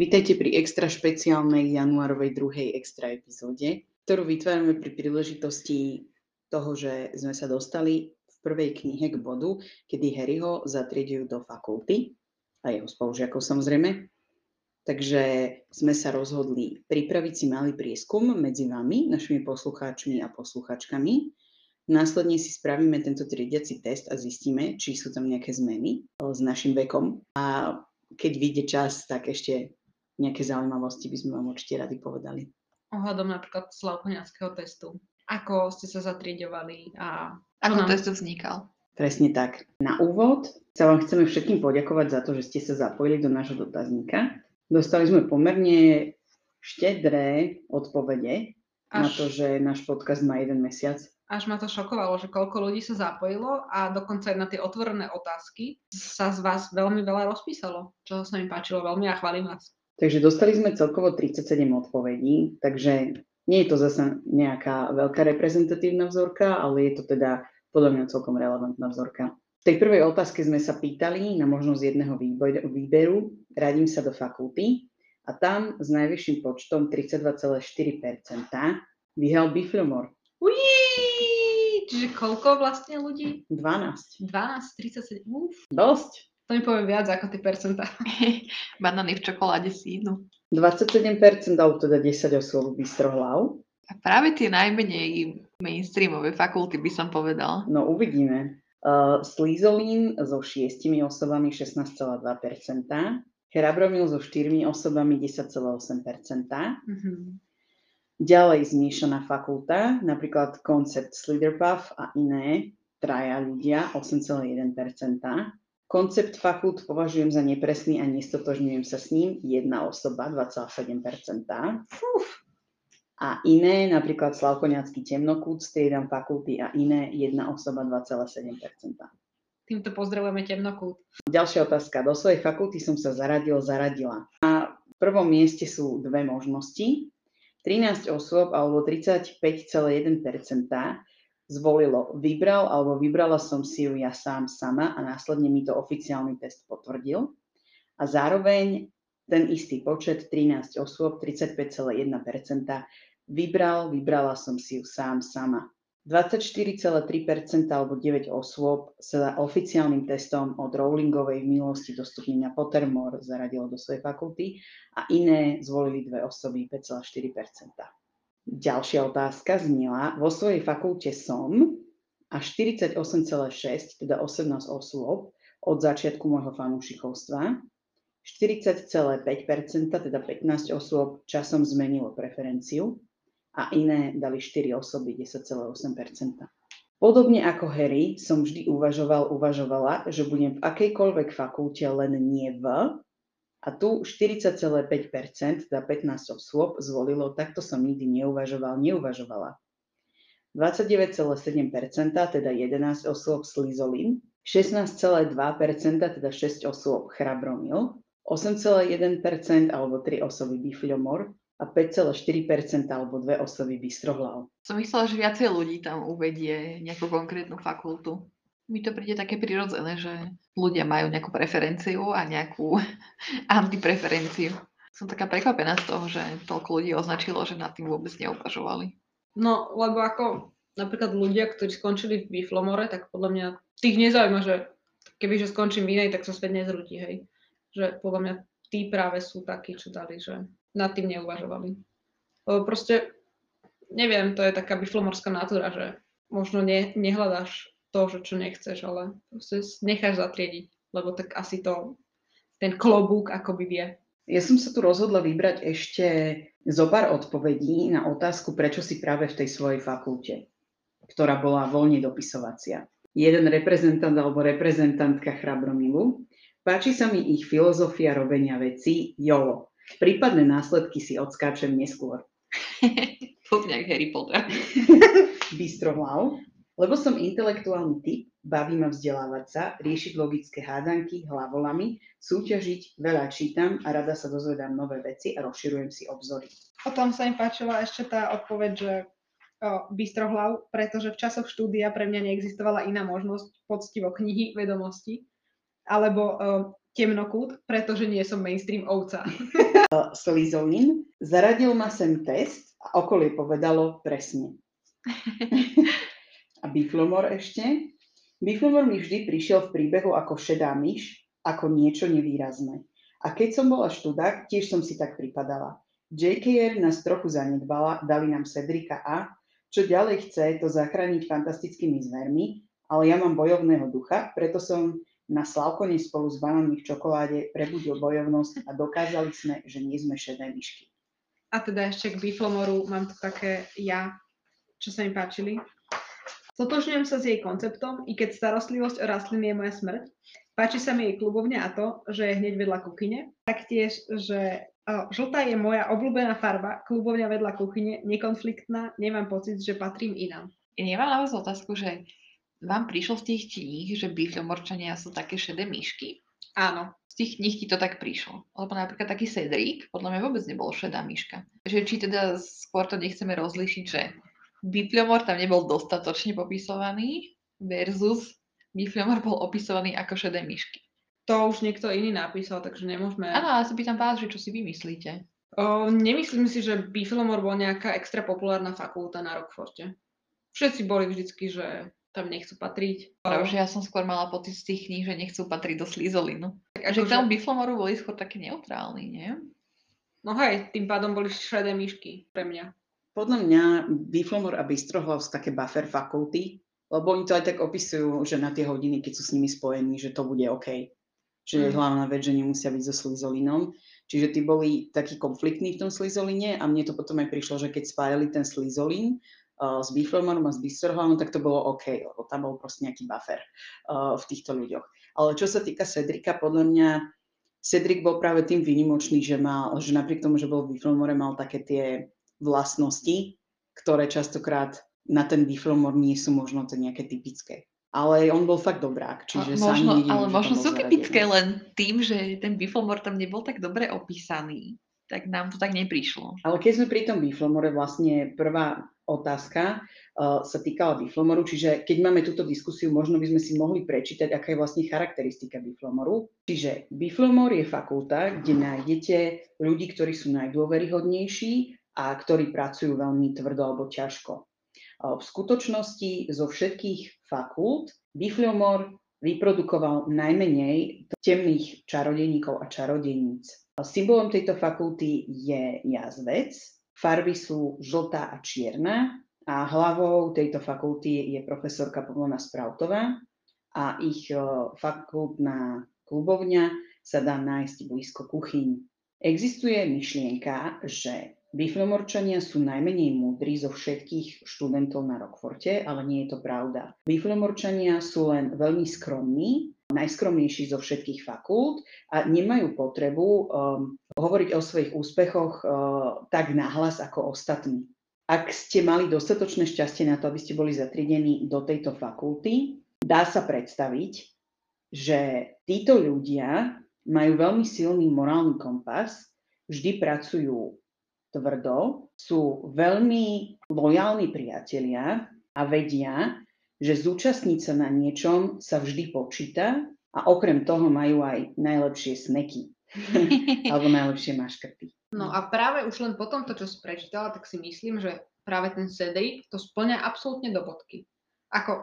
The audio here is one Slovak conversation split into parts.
Vítajte pri extra špeciálnej januárovej druhej extra epizóde, ktorú vytvárame pri príležitosti toho, že sme sa dostali v prvej knihe k bodu, kedy Harryho zatriedujú do fakulty a jeho spolužiakov samozrejme. Takže sme sa rozhodli pripraviť si malý prieskum medzi vami, našimi poslucháčmi a posluchačkami. Následne si spravíme tento triediaci test a zistíme, či sú tam nejaké zmeny s našim vekom. A keď vyjde čas, tak ešte nejaké zaujímavosti by sme vám určite radi povedali. Ohľadom napríklad slavkoniackého testu. Ako ste sa zatriedovali a ako nám... test vznikal. Presne tak. Na úvod sa vám chceme všetkým poďakovať za to, že ste sa zapojili do nášho dotazníka. Dostali sme pomerne štedré odpovede Až... na to, že náš podcast má jeden mesiac. Až ma to šokovalo, že koľko ľudí sa zapojilo a dokonca aj na tie otvorené otázky sa z vás veľmi veľa rozpísalo, čo sa mi páčilo veľmi a chválim vás. Takže dostali sme celkovo 37 odpovedí, takže nie je to zase nejaká veľká reprezentatívna vzorka, ale je to teda podľa mňa celkom relevantná vzorka. V tej prvej otázke sme sa pýtali na možnosť jedného výberu, radím sa do fakulty a tam s najvyšším počtom 32,4% vyhral Bifilmor. Ují, čiže koľko vlastne ľudí? 12. 12, 37, uf. Dosť. To mi povie viac ako tie percentá. Banány v čokoláde si idú. 27% alebo teda 10 osôb bystrohlav. A práve tie najmenej mainstreamové fakulty by som povedala. No uvidíme. Uh, Slizolín so 6 osobami 16,2%. Herabromil so 4 osobami 10,8%. Mm-hmm. Ďalej zmiešaná fakulta, napríklad koncept Sliderpuff a iné, traja ľudia, 8,1%. Koncept fakult považujem za nepresný a nestotožňujem sa s ním. Jedna osoba, 2,7%. Fuf. A iné, napríklad Slavkoniacký temnokút, striedam fakulty a iné, jedna osoba, 2,7%. Týmto pozdravujeme temnokút. Ďalšia otázka. Do svojej fakulty som sa zaradil, zaradila. Na prvom mieste sú dve možnosti. 13 osôb alebo 35,1% zvolilo vybral alebo vybrala som si ju ja sám sama a následne mi to oficiálny test potvrdil. A zároveň ten istý počet, 13 osôb, 35,1%, vybral, vybrala som si ju sám sama. 24,3% alebo 9 osôb sa oficiálnym testom od Rowlingovej v minulosti dostupnenia Pottermore zaradilo do svojej fakulty a iné zvolili dve osoby 5,4%. Ďalšia otázka znela, vo svojej fakulte som a 48,6, teda 18 osôb od začiatku môjho fanúšikovstva, 40,5%, teda 15 osôb časom zmenilo preferenciu a iné dali 4 osoby 10,8%. Podobne ako Harry som vždy uvažoval, uvažovala, že budem v akejkoľvek fakulte len nie v, a tu 40,5%, teda 15 osôb zvolilo, takto som nikdy neuvažoval, neuvažovala. 29,7%, teda 11 osôb slizolin, 16,2%, teda 6 osôb chrabromil, 8,1% alebo 3 osoby bifľomor a 5,4% alebo 2 osoby bystrohlav. Som myslela, že viacej ľudí tam uvedie nejakú konkrétnu fakultu mi to príde také prirodzené, že ľudia majú nejakú preferenciu a nejakú antipreferenciu. Som taká prekvapená z toho, že toľko ľudí označilo, že nad tým vôbec neuvažovali. No, lebo ako napríklad ľudia, ktorí skončili v Biflomore, tak podľa mňa tých nezaujíma, že kebyže skončím v inej, tak sa späť nezrúti, hej. Že podľa mňa tí práve sú takí, čo dali, že nad tým neuvažovali. Lebo proste, neviem, to je taká biflomorská natúra, že možno ne, nehľadáš to, že čo nechceš, ale proste necháš zatriediť, lebo tak asi to ten klobúk akoby vie. Ja som sa tu rozhodla vybrať ešte zo pár odpovedí na otázku, prečo si práve v tej svojej fakulte, ktorá bola voľne dopisovacia. Jeden reprezentant alebo reprezentantka Chrabromilu. Páči sa mi ich filozofia robenia veci, jolo. Prípadné následky si odskáčem neskôr. to nejak Harry Potter. Bystrohlav, lebo som intelektuálny typ, baví ma vzdelávať sa, riešiť logické hádanky hlavolami, súťažiť, veľa čítam a rada sa dozvedám nové veci a rozširujem si obzory. Potom sa im páčila ešte tá odpoveď, že o, bystrohlav, pretože v časoch štúdia pre mňa neexistovala iná možnosť poctivo knihy, vedomosti, alebo o, temnokút, pretože nie som mainstream ovca. Slizolin, zaradil ma sem test a okolie povedalo presne. a Biflomor ešte. Biflomor mi vždy prišiel v príbehu ako šedá myš, ako niečo nevýrazné. A keď som bola študák, tiež som si tak pripadala. JKR nás trochu zanedbala, dali nám Cedrika A, čo ďalej chce to zachrániť fantastickými zvermi, ale ja mám bojovného ducha, preto som na Slavkone spolu s banánmi v čokoláde prebudil bojovnosť a dokázali sme, že nie sme šedé myšky. A teda ešte k Biflomoru mám tu také ja, čo sa mi páčili. Stotožňujem sa s jej konceptom, i keď starostlivosť o rastliny je moja smrť. Páči sa mi jej klubovňa a to, že je hneď vedľa kuchyne. Taktiež, že o, žltá je moja obľúbená farba, klubovňa vedľa kuchyne, nekonfliktná, nemám pocit, že patrím inám. Ja nemám na vás otázku, že vám prišlo z tých kníh, že bifľomorčania sú také šedé myšky? Áno. Z tých kníh ti to tak prišlo. Lebo napríklad taký Cedric, podľa mňa vôbec nebol šedá myška. Že či teda skôr to nechceme rozlišiť, že Bifľomor tam nebol dostatočne popisovaný versus Bifľomor bol opisovaný ako šedé myšky. To už niekto iný napísal, takže nemôžeme... Áno, ale sa pýtam vás, že čo si vymyslíte. O, nemyslím si, že Bifilomor bol nejaká extra populárna fakulta na Rockforte. Všetci boli vždycky, že tam nechcú patriť. Práve, že ja som skôr mala pocit z tých kníh, že nechcú patriť do Slizolinu. Tak Že akože- k tomu Biflomoru boli skôr také neutrálni, nie? No hej, tým pádom boli šedé myšky pre mňa. Podľa mňa Biflomor a Bystrohlav sú také buffer fakulty, lebo oni to aj tak opisujú, že na tie hodiny, keď sú s nimi spojení, že to bude OK. Že Mm. hlavná vec, že nemusia byť so Slizolinom. Čiže tí boli takí konfliktní v tom Slizoline a mne to potom aj prišlo, že keď spájali ten Slizolin uh, s Biflomorom a s Bystrohlavom, tak to bolo OK, lebo tam bol proste nejaký buffer uh, v týchto ľuďoch. Ale čo sa týka Cedrika, podľa mňa Cedric bol práve tým výnimočný, že, mal, že napriek tomu, že bol v Biflomore, mal také tie vlastnosti, ktoré častokrát na ten Biflomor nie sú možno to nejaké typické. Ale on bol fakt dobrák, čiže sa možno, nedivím, ale možno sú typické len tým, že ten Biflomor tam nebol tak dobre opísaný. Tak nám to tak neprišlo. Ale keď sme pri tom Biflomore, vlastne prvá otázka uh, sa týkala Biflomoru, čiže keď máme túto diskusiu, možno by sme si mohli prečítať, aká je vlastne charakteristika Biflomoru. Čiže Biflomor je fakulta, kde nájdete ľudí, ktorí sú najdôveryhodnejší a ktorí pracujú veľmi tvrdo alebo ťažko. V skutočnosti zo všetkých fakult Biflomor vyprodukoval najmenej temných čarodejníkov a čarodejníc. Symbolom tejto fakulty je jazvec, farby sú žltá a čierna a hlavou tejto fakulty je profesorka Pomona Sprautová a ich fakultná klubovňa sa dá nájsť blízko kuchyň. Existuje myšlienka, že Biflomorčania sú najmenej múdri zo všetkých študentov na Rockforte, ale nie je to pravda. Biflomorčania sú len veľmi skromní, najskromnejší zo všetkých fakult a nemajú potrebu um, hovoriť o svojich úspechoch uh, tak nahlas ako ostatní. Ak ste mali dostatočné šťastie na to, aby ste boli zatriedení do tejto fakulty, dá sa predstaviť, že títo ľudia majú veľmi silný morálny kompas, vždy pracujú tvrdo, sú veľmi lojálni priatelia a vedia, že zúčastniť sa na niečom sa vždy počíta a okrem toho majú aj najlepšie sneky alebo najlepšie maškrty. No a práve už len po tomto, čo si prečítala, tak si myslím, že práve ten Cedric to splňa absolútne do bodky. Ako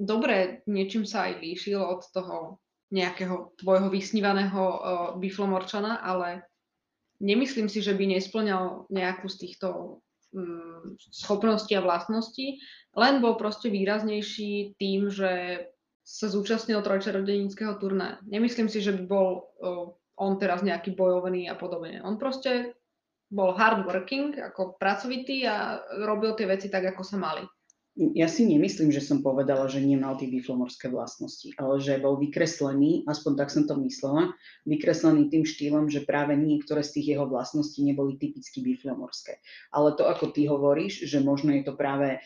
dobre, niečím sa aj líšil od toho nejakého tvojho vysnívaného uh, biflomorčana, ale nemyslím si, že by nesplňal nejakú z týchto um, schopností a vlastností, len bol proste výraznejší tým, že sa zúčastnil trojčarodejníckého turné. Nemyslím si, že by bol uh, on teraz nejaký bojovný a podobne. On proste bol hard working, ako pracovitý a robil tie veci tak, ako sa mali. Ja si nemyslím, že som povedala, že nemal tie biflomorské vlastnosti, ale že bol vykreslený, aspoň tak som to myslela, vykreslený tým štýlom, že práve niektoré z tých jeho vlastností neboli typicky biflomorské. Ale to, ako ty hovoríš, že možno je to práve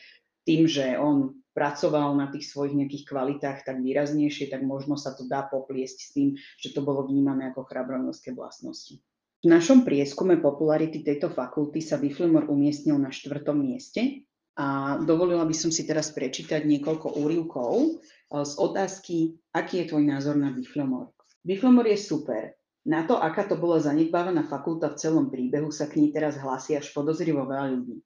tým, že on pracoval na tých svojich nejakých kvalitách tak výraznejšie, tak možno sa to dá popliesť s tým, že to bolo vnímané ako chrabronovské vlastnosti. V našom prieskume popularity tejto fakulty sa Biflimor umiestnil na štvrtom mieste a dovolila by som si teraz prečítať niekoľko úrivkov e, z otázky, aký je tvoj názor na Biflomor. Biflomor je super. Na to, aká to bola zanedbávaná fakulta v celom príbehu, sa k ní teraz hlási až podozrivo veľa ľudí.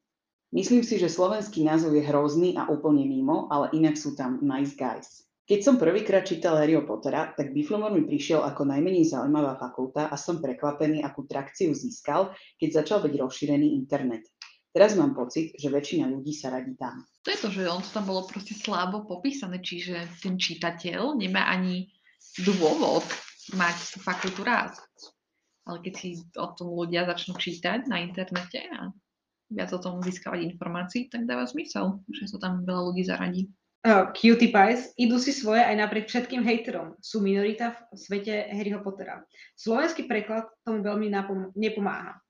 Myslím si, že slovenský názov je hrozný a úplne mimo, ale inak sú tam nice guys. Keď som prvýkrát čítal Harryho Pottera, tak Biflomor mi prišiel ako najmenej zaujímavá fakulta a som prekvapený, akú trakciu získal, keď začal byť rozšírený internet. Teraz mám pocit, že väčšina ľudí sa radí tam. To je to, že on to tam bolo proste slabo popísané, čiže ten čitateľ nemá ani dôvod mať tú fakultu rád. Ale keď si o tom ľudia začnú čítať na internete a viac o tom získavať informácií, tak dáva zmysel, že sa tam veľa ľudí zaradí. Uh, cutie pies idú si svoje aj napriek všetkým hejterom. Sú minorita v svete Harryho Pottera. Slovenský preklad tomu veľmi napom- nepomáha.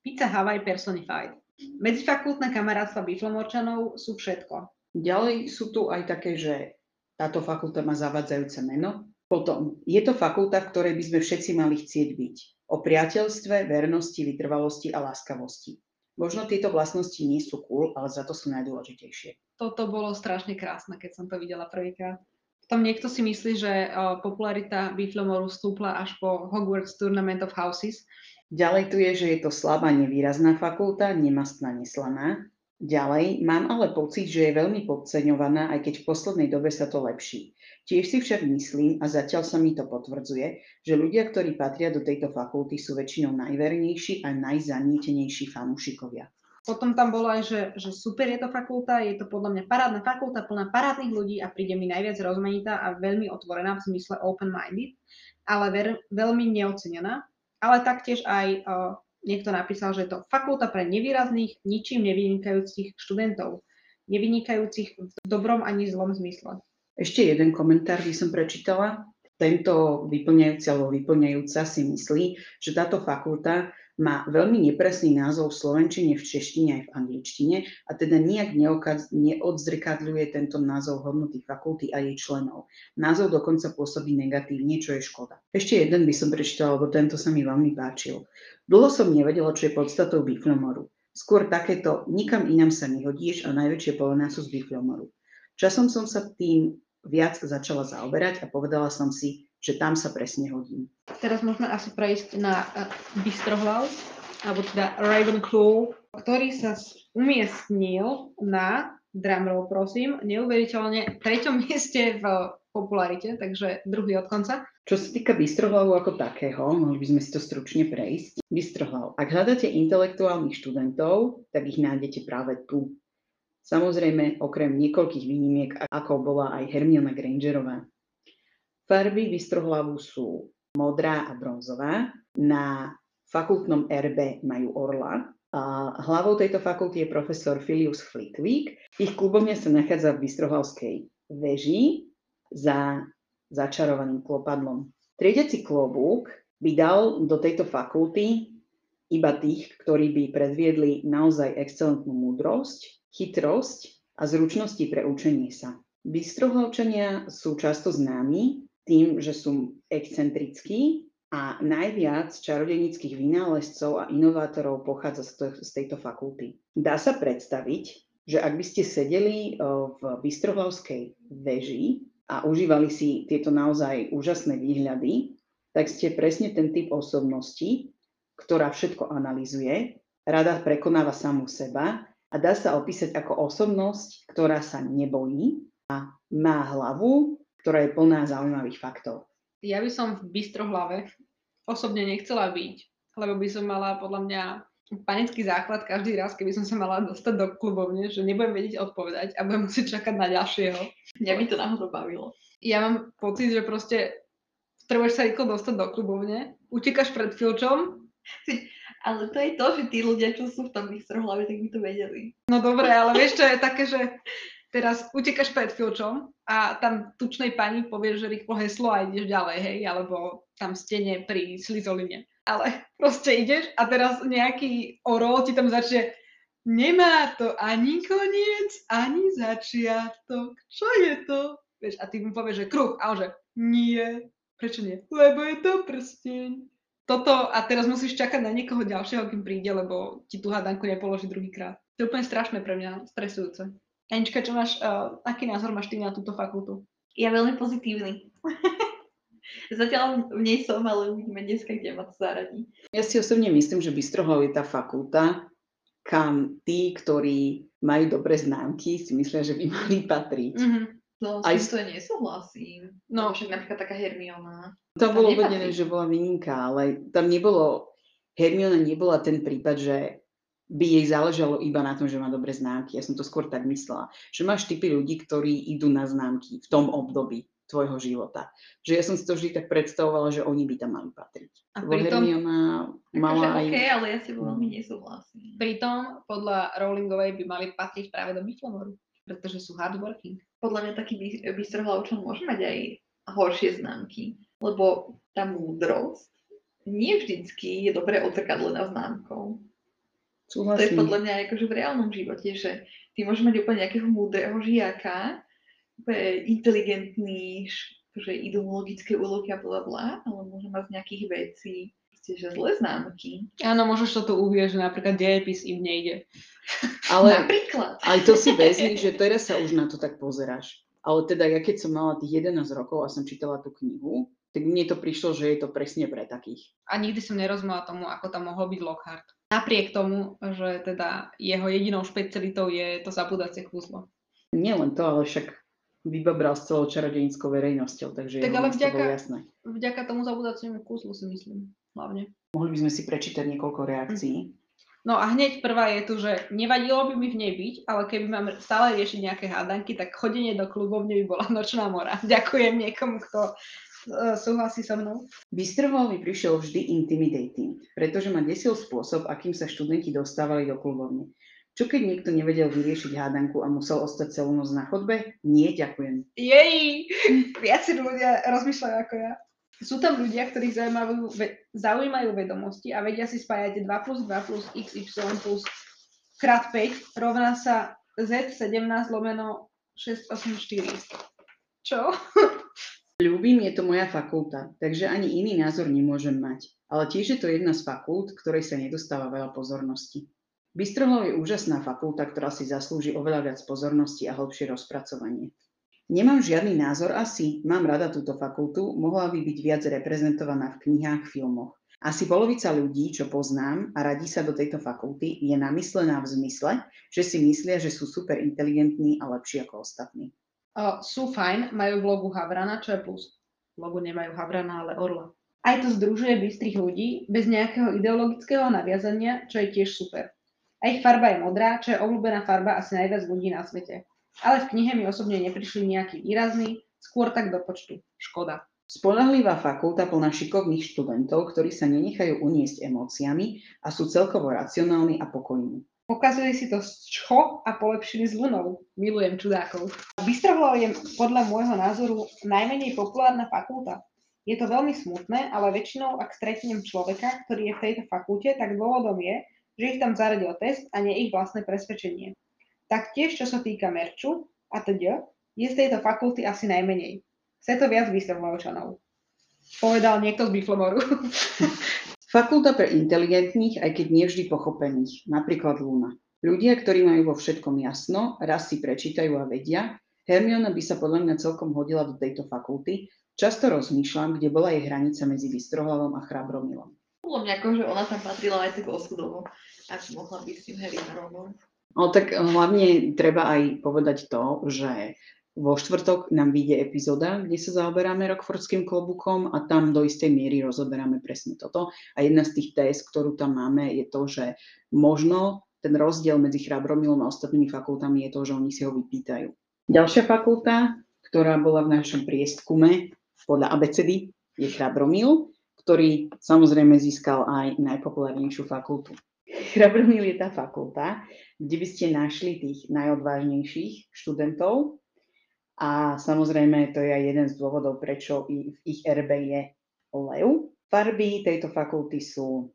Pizza Hawaii personified. Medzifakultné kamarátstva biflomorčanov sú všetko. Ďalej sú tu aj také, že táto fakulta má zavadzajúce meno. Potom, je to fakulta, v ktorej by sme všetci mali chcieť byť. O priateľstve, vernosti, vytrvalosti a láskavosti. Možno tieto vlastnosti nie sú cool, ale za to sú najdôležitejšie. Toto bolo strašne krásne, keď som to videla prvýkrát. Tam niekto si myslí, že popularita Biflomoru stúpla až po Hogwarts Tournament of Houses, Ďalej tu je, že je to slabá nevýrazná fakulta, nemastná, neslaná. Ďalej, mám ale pocit, že je veľmi podceňovaná, aj keď v poslednej dobe sa to lepší. Tiež si však myslím, a zatiaľ sa mi to potvrdzuje, že ľudia, ktorí patria do tejto fakulty, sú väčšinou najvernejší a najzanietenejší fanúšikovia. Potom tam bolo aj, že, že super je to fakulta, je to podľa mňa parádna fakulta, plná parádnych ľudí a príde mi najviac rozmanitá a veľmi otvorená v zmysle open-minded, ale ver, veľmi neocenená ale taktiež aj niekto napísal, že je to fakulta pre nevýrazných, ničím nevynikajúcich študentov, nevynikajúcich v dobrom ani zlom zmysle. Ešte jeden komentár by som prečítala. Tento vyplňajúci alebo vyplňajúca si myslí, že táto fakulta má veľmi nepresný názov v slovenčine, v češtine aj v angličtine a teda nijak neodzrkadľuje tento názov hodnoty fakulty a jej členov. Názov dokonca pôsobí negatívne, čo je škoda. Ešte jeden by som prečítala, lebo tento sa mi veľmi páčil. Dlho som nevedela, čo je podstatou biflomoru. Skôr takéto, nikam inám sa nehodíš a najväčšie polená sú z biflomoru. Časom som sa tým viac začala zaoberať a povedala som si, že tam sa presne hodím. Teraz môžeme asi prejsť na uh, Bystrohlav, alebo teda Ravenclaw, ktorý sa umiestnil na, drumroll prosím, neuveriteľne treťom mieste v popularite, takže druhý od konca. Čo sa týka Bystrohlavu ako takého, mohli by sme si to stručne prejsť. Bystrohlav. Ak hľadáte intelektuálnych študentov, tak ich nájdete práve tu. Samozrejme, okrem niekoľkých výnimiek, ako bola aj Hermiona Grangerová. Farby Bystrohlavu sú modrá a bronzová. Na fakultnom RB majú orla. A hlavou tejto fakulty je profesor Filius Flitwick. Ich klubovňa sa nachádza v Bystrohlavskej veži za začarovaným klopadlom. Triediaci klobúk by dal do tejto fakulty iba tých, ktorí by predviedli naozaj excelentnú múdrosť, chytrosť a zručnosti pre učenie sa. Bystrohlavčania sú často známi tým, že sú excentrickí a najviac čarodejnických vynálezcov a inovátorov pochádza z tejto fakulty. Dá sa predstaviť, že ak by ste sedeli v Bystrohlavskej veži a užívali si tieto naozaj úžasné výhľady, tak ste presne ten typ osobnosti, ktorá všetko analizuje, rada prekonáva samú seba a dá sa opísať ako osobnosť, ktorá sa nebojí a má hlavu, ktorá je plná zaujímavých faktov. Ja by som v Bystrohlave osobne nechcela byť, lebo by som mala podľa mňa panický základ každý raz, keby som sa mala dostať do klubovne, že nebudem vedieť odpovedať a budem musieť čakať na ďalšieho. Mňa by to náhodou bavilo. Ja mám pocit, že proste potrebuješ sa rýchlo dostať do klubovne, utekáš pred filčom Ale to je to, že tí ľudia, čo sú v tom hlavy, tak by to vedeli. No dobre, ale vieš, čo je také, že teraz utekaš pred filčom a tam tučnej pani povie, že rýchlo heslo a ideš ďalej, hej, alebo tam stene pri slizoline. Ale proste ideš a teraz nejaký orol ti tam začne nemá to ani koniec, ani začiatok. Čo je to? Vieš, a ty mu povieš, že kruh. A on že, nie. Prečo nie? Lebo je to prsteň. Toto a teraz musíš čakať na niekoho ďalšieho, kým príde, lebo ti tú hadanku nepoloží druhýkrát. To je úplne strašné pre mňa, stresujúce. Anička, čo máš, uh, aký názor máš ty na túto fakultu? Ja veľmi pozitívny. Zatiaľ v nej som, ale uvidíme dneska, kde ma to zaradí. Ja si osobne myslím, že Bystrohlov je tá fakulta, kam tí, ktorí majú dobré známky, si myslia, že by mali patriť. Mm-hmm. No, s Aj... týmto nesúhlasím. No, však napríklad taká Hermiona. Tam bolo uvedené, že bola vyninka, ale tam nebolo, Hermiona nebola ten prípad, že by jej záležalo iba na tom, že má dobré známky. Ja som to skôr tak myslela. Že máš typy ľudí, ktorí idú na známky v tom období tvojho života. Že ja som si to vždy tak predstavovala, že oni by tam mali patriť. A pritom, mala akože aj... Okay, ale ja si veľmi nesúhlasím. Pritom podľa Rowlingovej by mali patriť práve do Biflomoru, pretože sú hardworking. Podľa mňa taký bystrohlavčan môže mať aj horšie známky, lebo tá múdrosť nie vždycky je dobre odzrkadlená známkou. Súhlasím. To je podľa mňa akože v reálnom živote, že ty môžeš mať úplne nejakého múdreho žiaka, inteligentný, že idú logické úlohy a bla bla, ale môže mať z nejakých vecí že zlé známky. Áno, môžeš to tu uvieť, že napríklad dejepis im nejde. Ale, napríklad. Ale to si vezmi, že teraz sa už na to tak pozeráš. Ale teda ja keď som mala tých 11 rokov a som čítala tú knihu, tak mne to prišlo, že je to presne pre takých. A nikdy som nerozumela tomu, ako tam mohol byť Lockhart. Napriek tomu, že teda jeho jedinou špecialitou je to zabudacie kúzlo. len to, ale však vybabral s celou čarodejnickou verejnosťou, takže tak ale vďaka, bolo jasné. vďaka tomu zabudaciemu kúzlu si myslím, hlavne. Mohli by sme si prečítať niekoľko reakcií. Mhm. No a hneď prvá je tu, že nevadilo by mi v nej byť, ale keby mám stále riešiť nejaké hádanky, tak chodenie do klubovne by bola nočná mora. Ďakujem niekomu, kto súhlasí so mnou. Bystroval mi prišiel vždy intimidating, pretože ma desil spôsob, akým sa študenti dostávali do klubovne. Čo keď niekto nevedel vyriešiť hádanku a musel ostať celú noc na chodbe? Nie, ďakujem. Jej, viaci ľudia rozmýšľajú ako ja. Sú tam ľudia, ktorých zaujímajú, zaujímajú vedomosti a vedia si spájať 2 plus 2 plus xy plus krát 5 rovná sa z17 lomeno 684. Čo? Ľúbim, je to moja fakulta, takže ani iný názor nemôžem mať. Ale tiež je to jedna z fakult, ktorej sa nedostáva veľa pozornosti. Bystrohlov je úžasná fakulta, ktorá si zaslúži oveľa viac pozornosti a hĺbšie rozpracovanie. Nemám žiadny názor asi, mám rada túto fakultu, mohla by byť viac reprezentovaná v knihách, filmoch. Asi polovica ľudí, čo poznám a radí sa do tejto fakulty, je namyslená v zmysle, že si myslia, že sú super inteligentní a lepší ako ostatní. O, sú fajn, majú v logu Havrana, čo je plus. V logu nemajú Havrana, ale Orla. Aj to združuje bystrých ľudí bez nejakého ideologického naviazania, čo je tiež super. A ich farba je modrá, čo je obľúbená farba asi najviac ľudí na svete. Ale v knihe mi osobne neprišli nejaký výrazný, skôr tak do počtu. Škoda. Spolahlivá fakulta plná šikovných študentov, ktorí sa nenechajú uniesť emóciami a sú celkovo racionálni a pokojní. Pokazuje si to čo a polepšili z lunou. Milujem čudákov. Bystrohlov je podľa môjho názoru najmenej populárna fakulta. Je to veľmi smutné, ale väčšinou, ak stretnem človeka, ktorý je v tejto fakulte, tak dôvodom je, že ich tam zaradil test a nie ich vlastné presvedčenie. Taktiež, čo sa týka merču a teda, je z tejto fakulty asi najmenej. Chce to viac Bystrohlavčanov. Povedal niekto z Biflomoru. Fakulta pre inteligentných, aj keď nevždy pochopených, napríklad Luna. Ľudia, ktorí majú vo všetkom jasno, raz si prečítajú a vedia, Hermiona by sa podľa mňa celkom hodila do tejto fakulty. Často rozmýšľam, kde bola jej hranica medzi Bystrohlavom a Chrabromilom. Podľa mňa akože ona tam patrila aj tak osudovo, ak mohla byť s tým Harry Ronom. No tak hlavne treba aj povedať to, že vo štvrtok nám vyjde epizóda, kde sa zaoberáme Rockfordským klobukom a tam do istej miery rozoberáme presne toto. A jedna z tých test, ktorú tam máme, je to, že možno ten rozdiel medzi Chrabromilom a ostatnými fakultami je to, že oni si ho vypýtajú. Ďalšia fakulta, ktorá bola v našom prieskume podľa ABCD, je Chrabromil ktorý samozrejme získal aj najpopulárnejšiu fakultu. Chrabromil je tá fakulta, kde by ste našli tých najodvážnejších študentov a samozrejme to je aj jeden z dôvodov, prečo v ich RB je lev. Farby tejto fakulty sú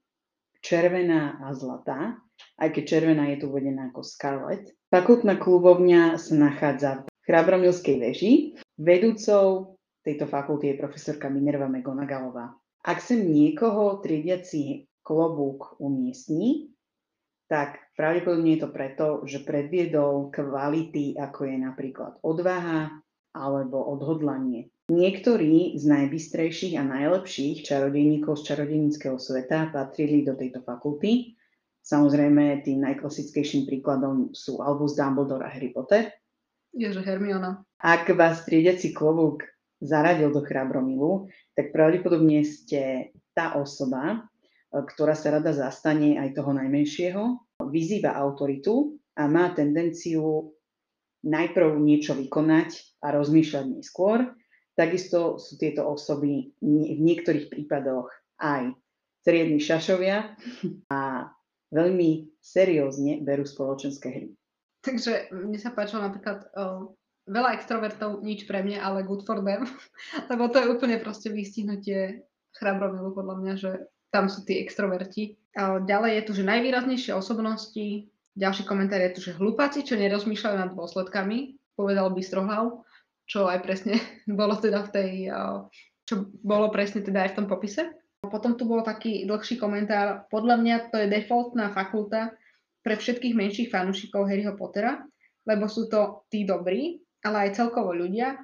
červená a zlatá, aj keď červená je tu uvedená ako scarlet. Fakultná klubovňa sa nachádza v Chrabromilskej veži. Vedúcou tejto fakulty je profesorka Minerva Megonagalová. Ak sem niekoho triediaci klobúk umiestní, tak pravdepodobne je to preto, že predviedol kvality, ako je napríklad odvaha alebo odhodlanie. Niektorí z najbystrejších a najlepších čarodejníkov z čarodejníckého sveta patrili do tejto fakulty. Samozrejme, tým najklasickejším príkladom sú Albus Dumbledore a Harry Potter. Ježe Hermiona. Ak vás triediaci klobúk zaradil do chrabromilu, tak pravdepodobne ste tá osoba, ktorá sa rada zastane aj toho najmenšieho, vyzýva autoritu a má tendenciu najprv niečo vykonať a rozmýšľať neskôr, Takisto sú tieto osoby v niektorých prípadoch aj triedni šašovia a veľmi seriózne berú spoločenské hry. Takže mne sa páčilo napríklad uh, veľa extrovertov, nič pre mňa, ale good for them, lebo to je úplne proste vystihnutie chrabromilu podľa mňa, že tam sú tí extroverti. Uh, ďalej je tu, že najvýraznejšie osobnosti, ďalší komentár je tu, že hlupáci, čo nerozmýšľajú nad dôsledkami, povedal Bystrohlav, čo aj presne bolo teda v tej, čo bolo presne teda aj v tom popise. Potom tu bol taký dlhší komentár. Podľa mňa to je defaultná fakulta pre všetkých menších fanúšikov Harryho Pottera, lebo sú to tí dobrí, ale aj celkovo ľudia,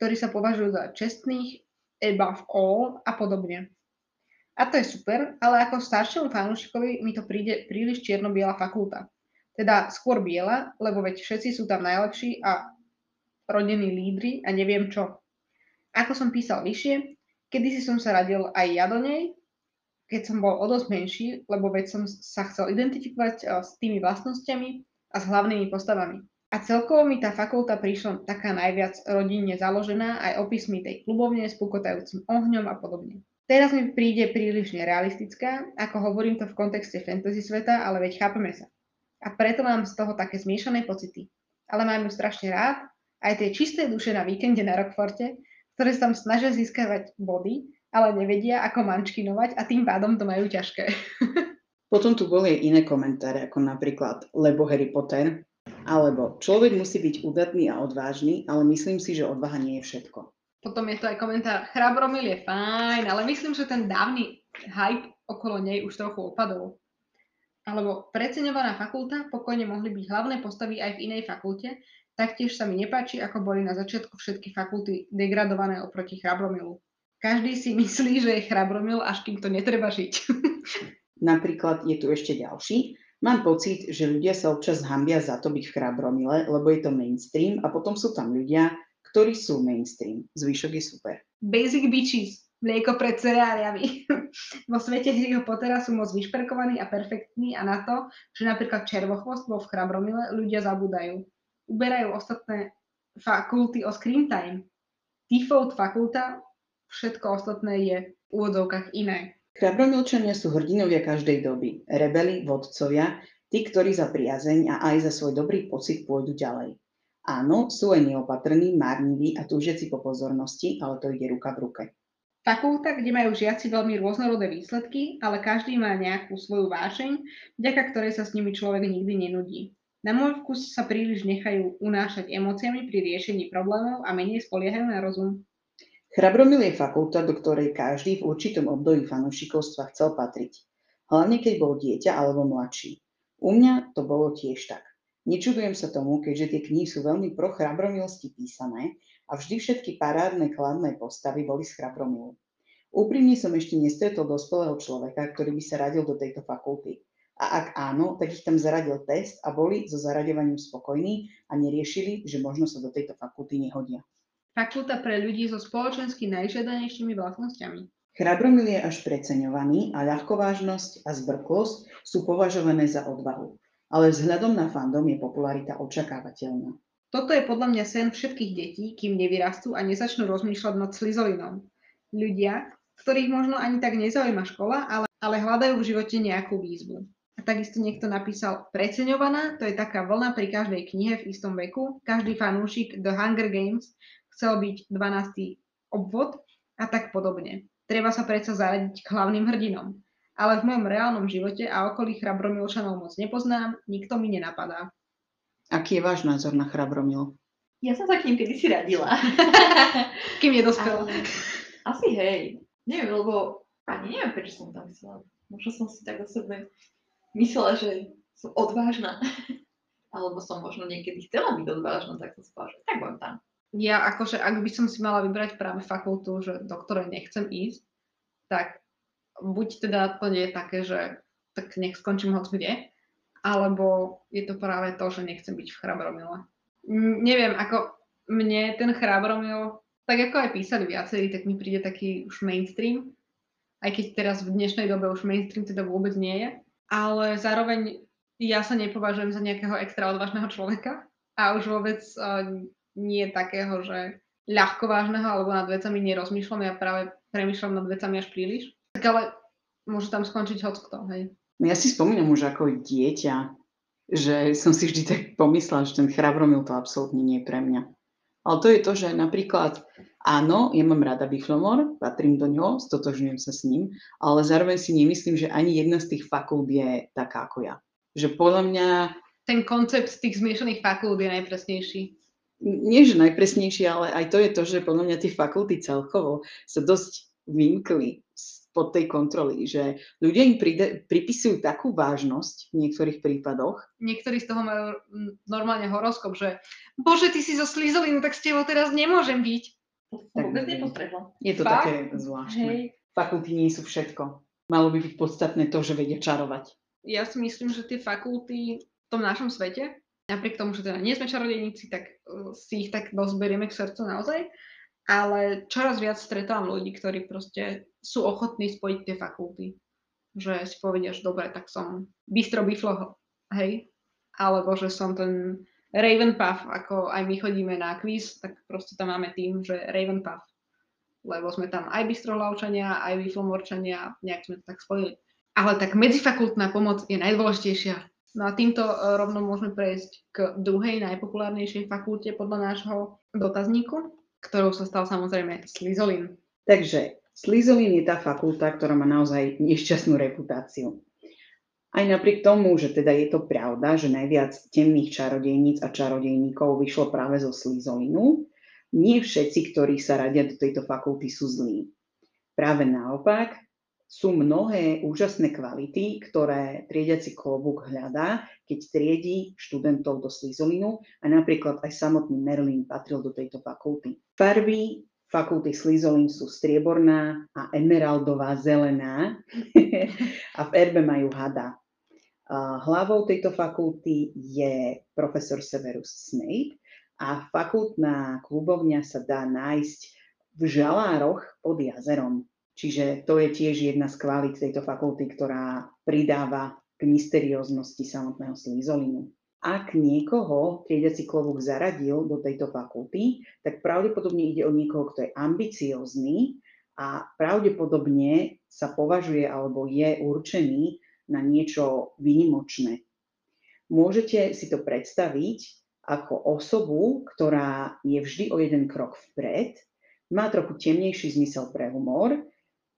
ktorí sa považujú za čestných, above all a podobne. A to je super, ale ako staršiemu fanúšikovi mi to príde príliš čierno-biela fakulta. Teda skôr biela, lebo veď všetci sú tam najlepší a rodení lídry a neviem čo. Ako som písal vyššie, kedysi som sa radil aj ja do nej, keď som bol o dosť menší, lebo veď som sa chcel identifikovať eh, s tými vlastnosťami a s hlavnými postavami. A celkovo mi tá fakulta prišla taká najviac rodinne založená aj opismi tej klubovne s pukotajúcim ohňom a podobne. Teraz mi príde príliš nerealistická, ako hovorím to v kontexte fantasy sveta, ale veď chápeme sa. A preto mám z toho také zmiešané pocity. Ale mám ju strašne rád aj tie čisté duše na víkende na Rockforte, ktoré sa tam snažia získavať body, ale nevedia, ako mančkinovať a tým pádom to majú ťažké. Potom tu boli aj iné komentáre, ako napríklad lebo Harry Potter, alebo človek musí byť udatný a odvážny, ale myslím si, že odvaha nie je všetko. Potom je to aj komentár, Chrabromil je fajn, ale myslím, že ten dávny hype okolo nej už trochu opadol. Alebo preceňovaná fakulta, pokojne mohli byť hlavné postavy aj v inej fakulte, Taktiež sa mi nepáči, ako boli na začiatku všetky fakulty degradované oproti Chrabromilu. Každý si myslí, že je Chrabromil, až kým to netreba žiť. Napríklad je tu ešte ďalší. Mám pocit, že ľudia sa občas hambia za to byť v Chrabromile, lebo je to mainstream a potom sú tam ľudia, ktorí sú mainstream. Zvyšok je super. Basic bitches. Mlieko pred cereáliami. Vo svete Harryho Pottera sú moc vyšperkovaní a perfektní a na to, že napríklad červochvost bol v Chrabromile, ľudia zabúdajú uberajú ostatné fakulty o screen time. Default fakulta, všetko ostatné je v úvodzovkách iné. Chrabromilčania sú hrdinovia každej doby, rebeli, vodcovia, tí, ktorí za priazeň a aj za svoj dobrý pocit pôjdu ďalej. Áno, sú aj neopatrní, márniví a túžiaci po pozornosti, ale to ide ruka v ruke. Fakulta, kde majú žiaci veľmi rôznorodé výsledky, ale každý má nejakú svoju vášeň, vďaka ktorej sa s nimi človek nikdy nenudí. Na môj vkus sa príliš nechajú unášať emóciami pri riešení problémov a menej spoliehajú na rozum. Chrabromil je fakulta, do ktorej každý v určitom období fanúšikovstva chcel patriť. Hlavne keď bol dieťa alebo mladší. U mňa to bolo tiež tak. Nečudujem sa tomu, keďže tie knihy sú veľmi pro chrabromilsky písané a vždy všetky parádne kladné postavy boli z chrabromilu. Úprimne som ešte nestretol dospelého človeka, ktorý by sa radil do tejto fakulty. A ak áno, tak ich tam zaradil test a boli so zaraďovaním spokojní a neriešili, že možno sa do tejto fakulty nehodia. Fakulta pre ľudí so spoločensky najžiadanejšími vlastnosťami. Chrabromil je až preceňovaný a ľahkovážnosť a zbrklosť sú považované za odvahu. Ale vzhľadom na fandom je popularita očakávateľná. Toto je podľa mňa sen všetkých detí, kým nevyrastú a nezačnú rozmýšľať nad slizolinom. Ľudia, ktorých možno ani tak nezaujíma škola, ale, ale hľadajú v živote nejakú výzvu. A takisto niekto napísal preceňovaná, to je taká vlna pri každej knihe v istom veku. Každý fanúšik The Hunger Games chcel byť 12. obvod a tak podobne. Treba sa predsa zaradiť k hlavným hrdinom. Ale v mojom reálnom živote a okolí chrabromilčanov moc nepoznám, nikto mi nenapadá. Aký je váš názor na chrabromil? Ja som sa k ním kedysi radila. Kým je dospel. Ale asi hej. Neviem, lebo ani neviem, prečo som tam myslela. Možno som si tak o sebe myslela, že som odvážna. Alebo som možno niekedy chcela byť odvážna, tak som si povedala, že tak budem tam. Ja akože, ak by som si mala vybrať práve fakultu, že do ktorej nechcem ísť, tak buď teda to nie je také, že tak nech skončím hoc kde, alebo je to práve to, že nechcem byť v chrabromile. Neviem, ako mne ten chrabromil, tak ako aj písali viacerí, tak mi príde taký už mainstream, aj keď teraz v dnešnej dobe už mainstream teda vôbec nie je, ale zároveň ja sa nepovažujem za nejakého extra odvážneho človeka a už vôbec uh, nie takého, že ľahko vážneho alebo nad vecami nerozmýšľam, ja práve premýšľam nad vecami až príliš. Ale môže tam skončiť hoď kto, hej. Ja si spomínam už ako dieťa, že som si vždy tak pomyslela, že ten chrabromil to absolútne nie je pre mňa. Ale to je to, že napríklad áno, ja mám rada Biflomor, patrím do ňoho, stotožňujem sa s ním, ale zároveň si nemyslím, že ani jedna z tých fakult je taká ako ja. Že podľa mňa... Ten koncept z tých zmiešaných fakult je najpresnejší. Nie, že najpresnejší, ale aj to je to, že podľa mňa tie fakulty celkovo sa dosť vymkli spod tej kontroly, že ľudia im pride, pripisujú takú vážnosť v niektorých prípadoch. Niektorí z toho majú normálne horoskop, že bože, ty si zo Slizolinu, tak s tebou teraz nemôžem byť. To som vôbec nepostrehla. Je to Fakt? také zvláštne. Hej. Fakulty nie sú všetko. Malo by byť podstatné to, že vedia čarovať. Ja si myslím, že tie fakulty v tom našom svete, napriek tomu, že teda nie sme čarodejníci, tak uh, si ich tak dosť berieme k srdcu naozaj, ale čoraz viac stretávam ľudí, ktorí proste sú ochotní spojiť tie fakulty. Že si povedia, že dobre, tak som bystro biflo, hej, alebo že som ten Ravenpuff, ako aj my chodíme na quiz, tak proste tam máme tým, že Ravenpuff. Lebo sme tam aj bystrohlavčania, aj biflomorčania, nejak sme to tak spojili. Ale tak medzifakultná pomoc je najdôležitejšia. No a týmto e, rovno môžeme prejsť k druhej najpopulárnejšej fakulte podľa nášho dotazníku, ktorou sa stal samozrejme Slizolin. Takže Slizolin je tá fakulta, ktorá má naozaj nešťastnú reputáciu. Aj napriek tomu, že teda je to pravda, že najviac temných čarodejníc a čarodejníkov vyšlo práve zo Slizolinu, nie všetci, ktorí sa radia do tejto fakulty, sú zlí. Práve naopak, sú mnohé úžasné kvality, ktoré triediaci klobúk hľadá, keď triedí študentov do Slizolinu a napríklad aj samotný Merlin patril do tejto fakulty. Farby fakulty Slizolin sú strieborná a emeraldová zelená a v erbe majú hada. Hlavou tejto fakulty je profesor Severus Snape a fakultná klubovňa sa dá nájsť v žalároch pod jazerom. Čiže to je tiež jedna z kvalít tejto fakulty, ktorá pridáva k mysterióznosti samotného Slizolinu. Ak niekoho triediaci klobúk zaradil do tejto fakulty, tak pravdepodobne ide o niekoho, kto je ambiciózny a pravdepodobne sa považuje alebo je určený na niečo výnimočné. Môžete si to predstaviť ako osobu, ktorá je vždy o jeden krok vpred, má trochu temnejší zmysel pre humor,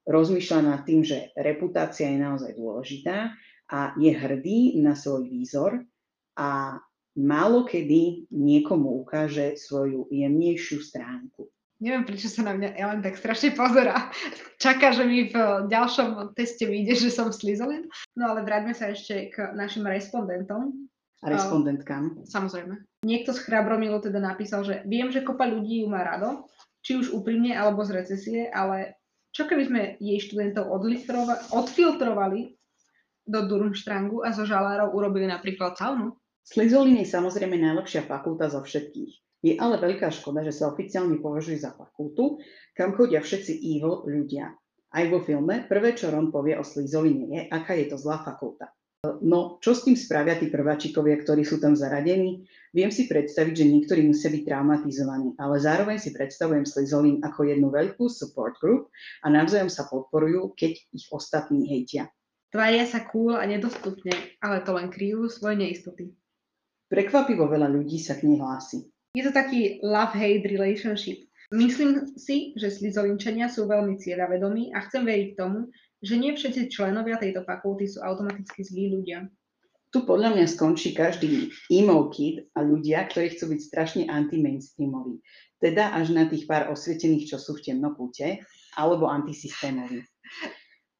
rozmýšľa nad tým, že reputácia je naozaj dôležitá a je hrdý na svoj výzor a málo kedy niekomu ukáže svoju jemnejšiu stránku. Neviem, prečo sa na mňa Ellen tak strašne pozera. Čaká, že mi v ďalšom teste vyjde, že som Slizolin. No ale vráťme sa ešte k našim respondentom. A respondentkám. Samozrejme. Niekto z Chrabromilu teda napísal, že viem, že kopa ľudí ju má rado, či už úprimne alebo z recesie, ale čo keby sme jej študentov odfiltrovali do Durmštrangu a zo žalárov urobili napríklad saunu? Slizolin je samozrejme najlepšia fakulta zo všetkých. Je ale veľká škoda, že sa oficiálne považuje za fakultu, kam chodia všetci evil ľudia. Aj vo filme prvé, čo Ron povie o Slizoline je, aká je to zlá fakulta. No čo s tým spravia tí prváčikovia, ktorí sú tam zaradení? Viem si predstaviť, že niektorí musia byť traumatizovaní, ale zároveň si predstavujem Slizolin ako jednu veľkú support group a navzájom sa podporujú, keď ich ostatní hejtia. Tvária sa cool a nedostupne, ale to len kryjú svoje neistoty. Prekvapivo veľa ľudí sa k nej hlási. Je to taký love-hate relationship. Myslím si, že slizolinčania sú veľmi cieľavedomí a chcem veriť tomu, že nie všetci členovia tejto fakulty sú automaticky zlí ľudia. Tu podľa mňa skončí každý emo kid a ľudia, ktorí chcú byť strašne anti-mainstreamoví. Teda až na tých pár osvietených, čo sú v temnokúte, alebo antisystémoví.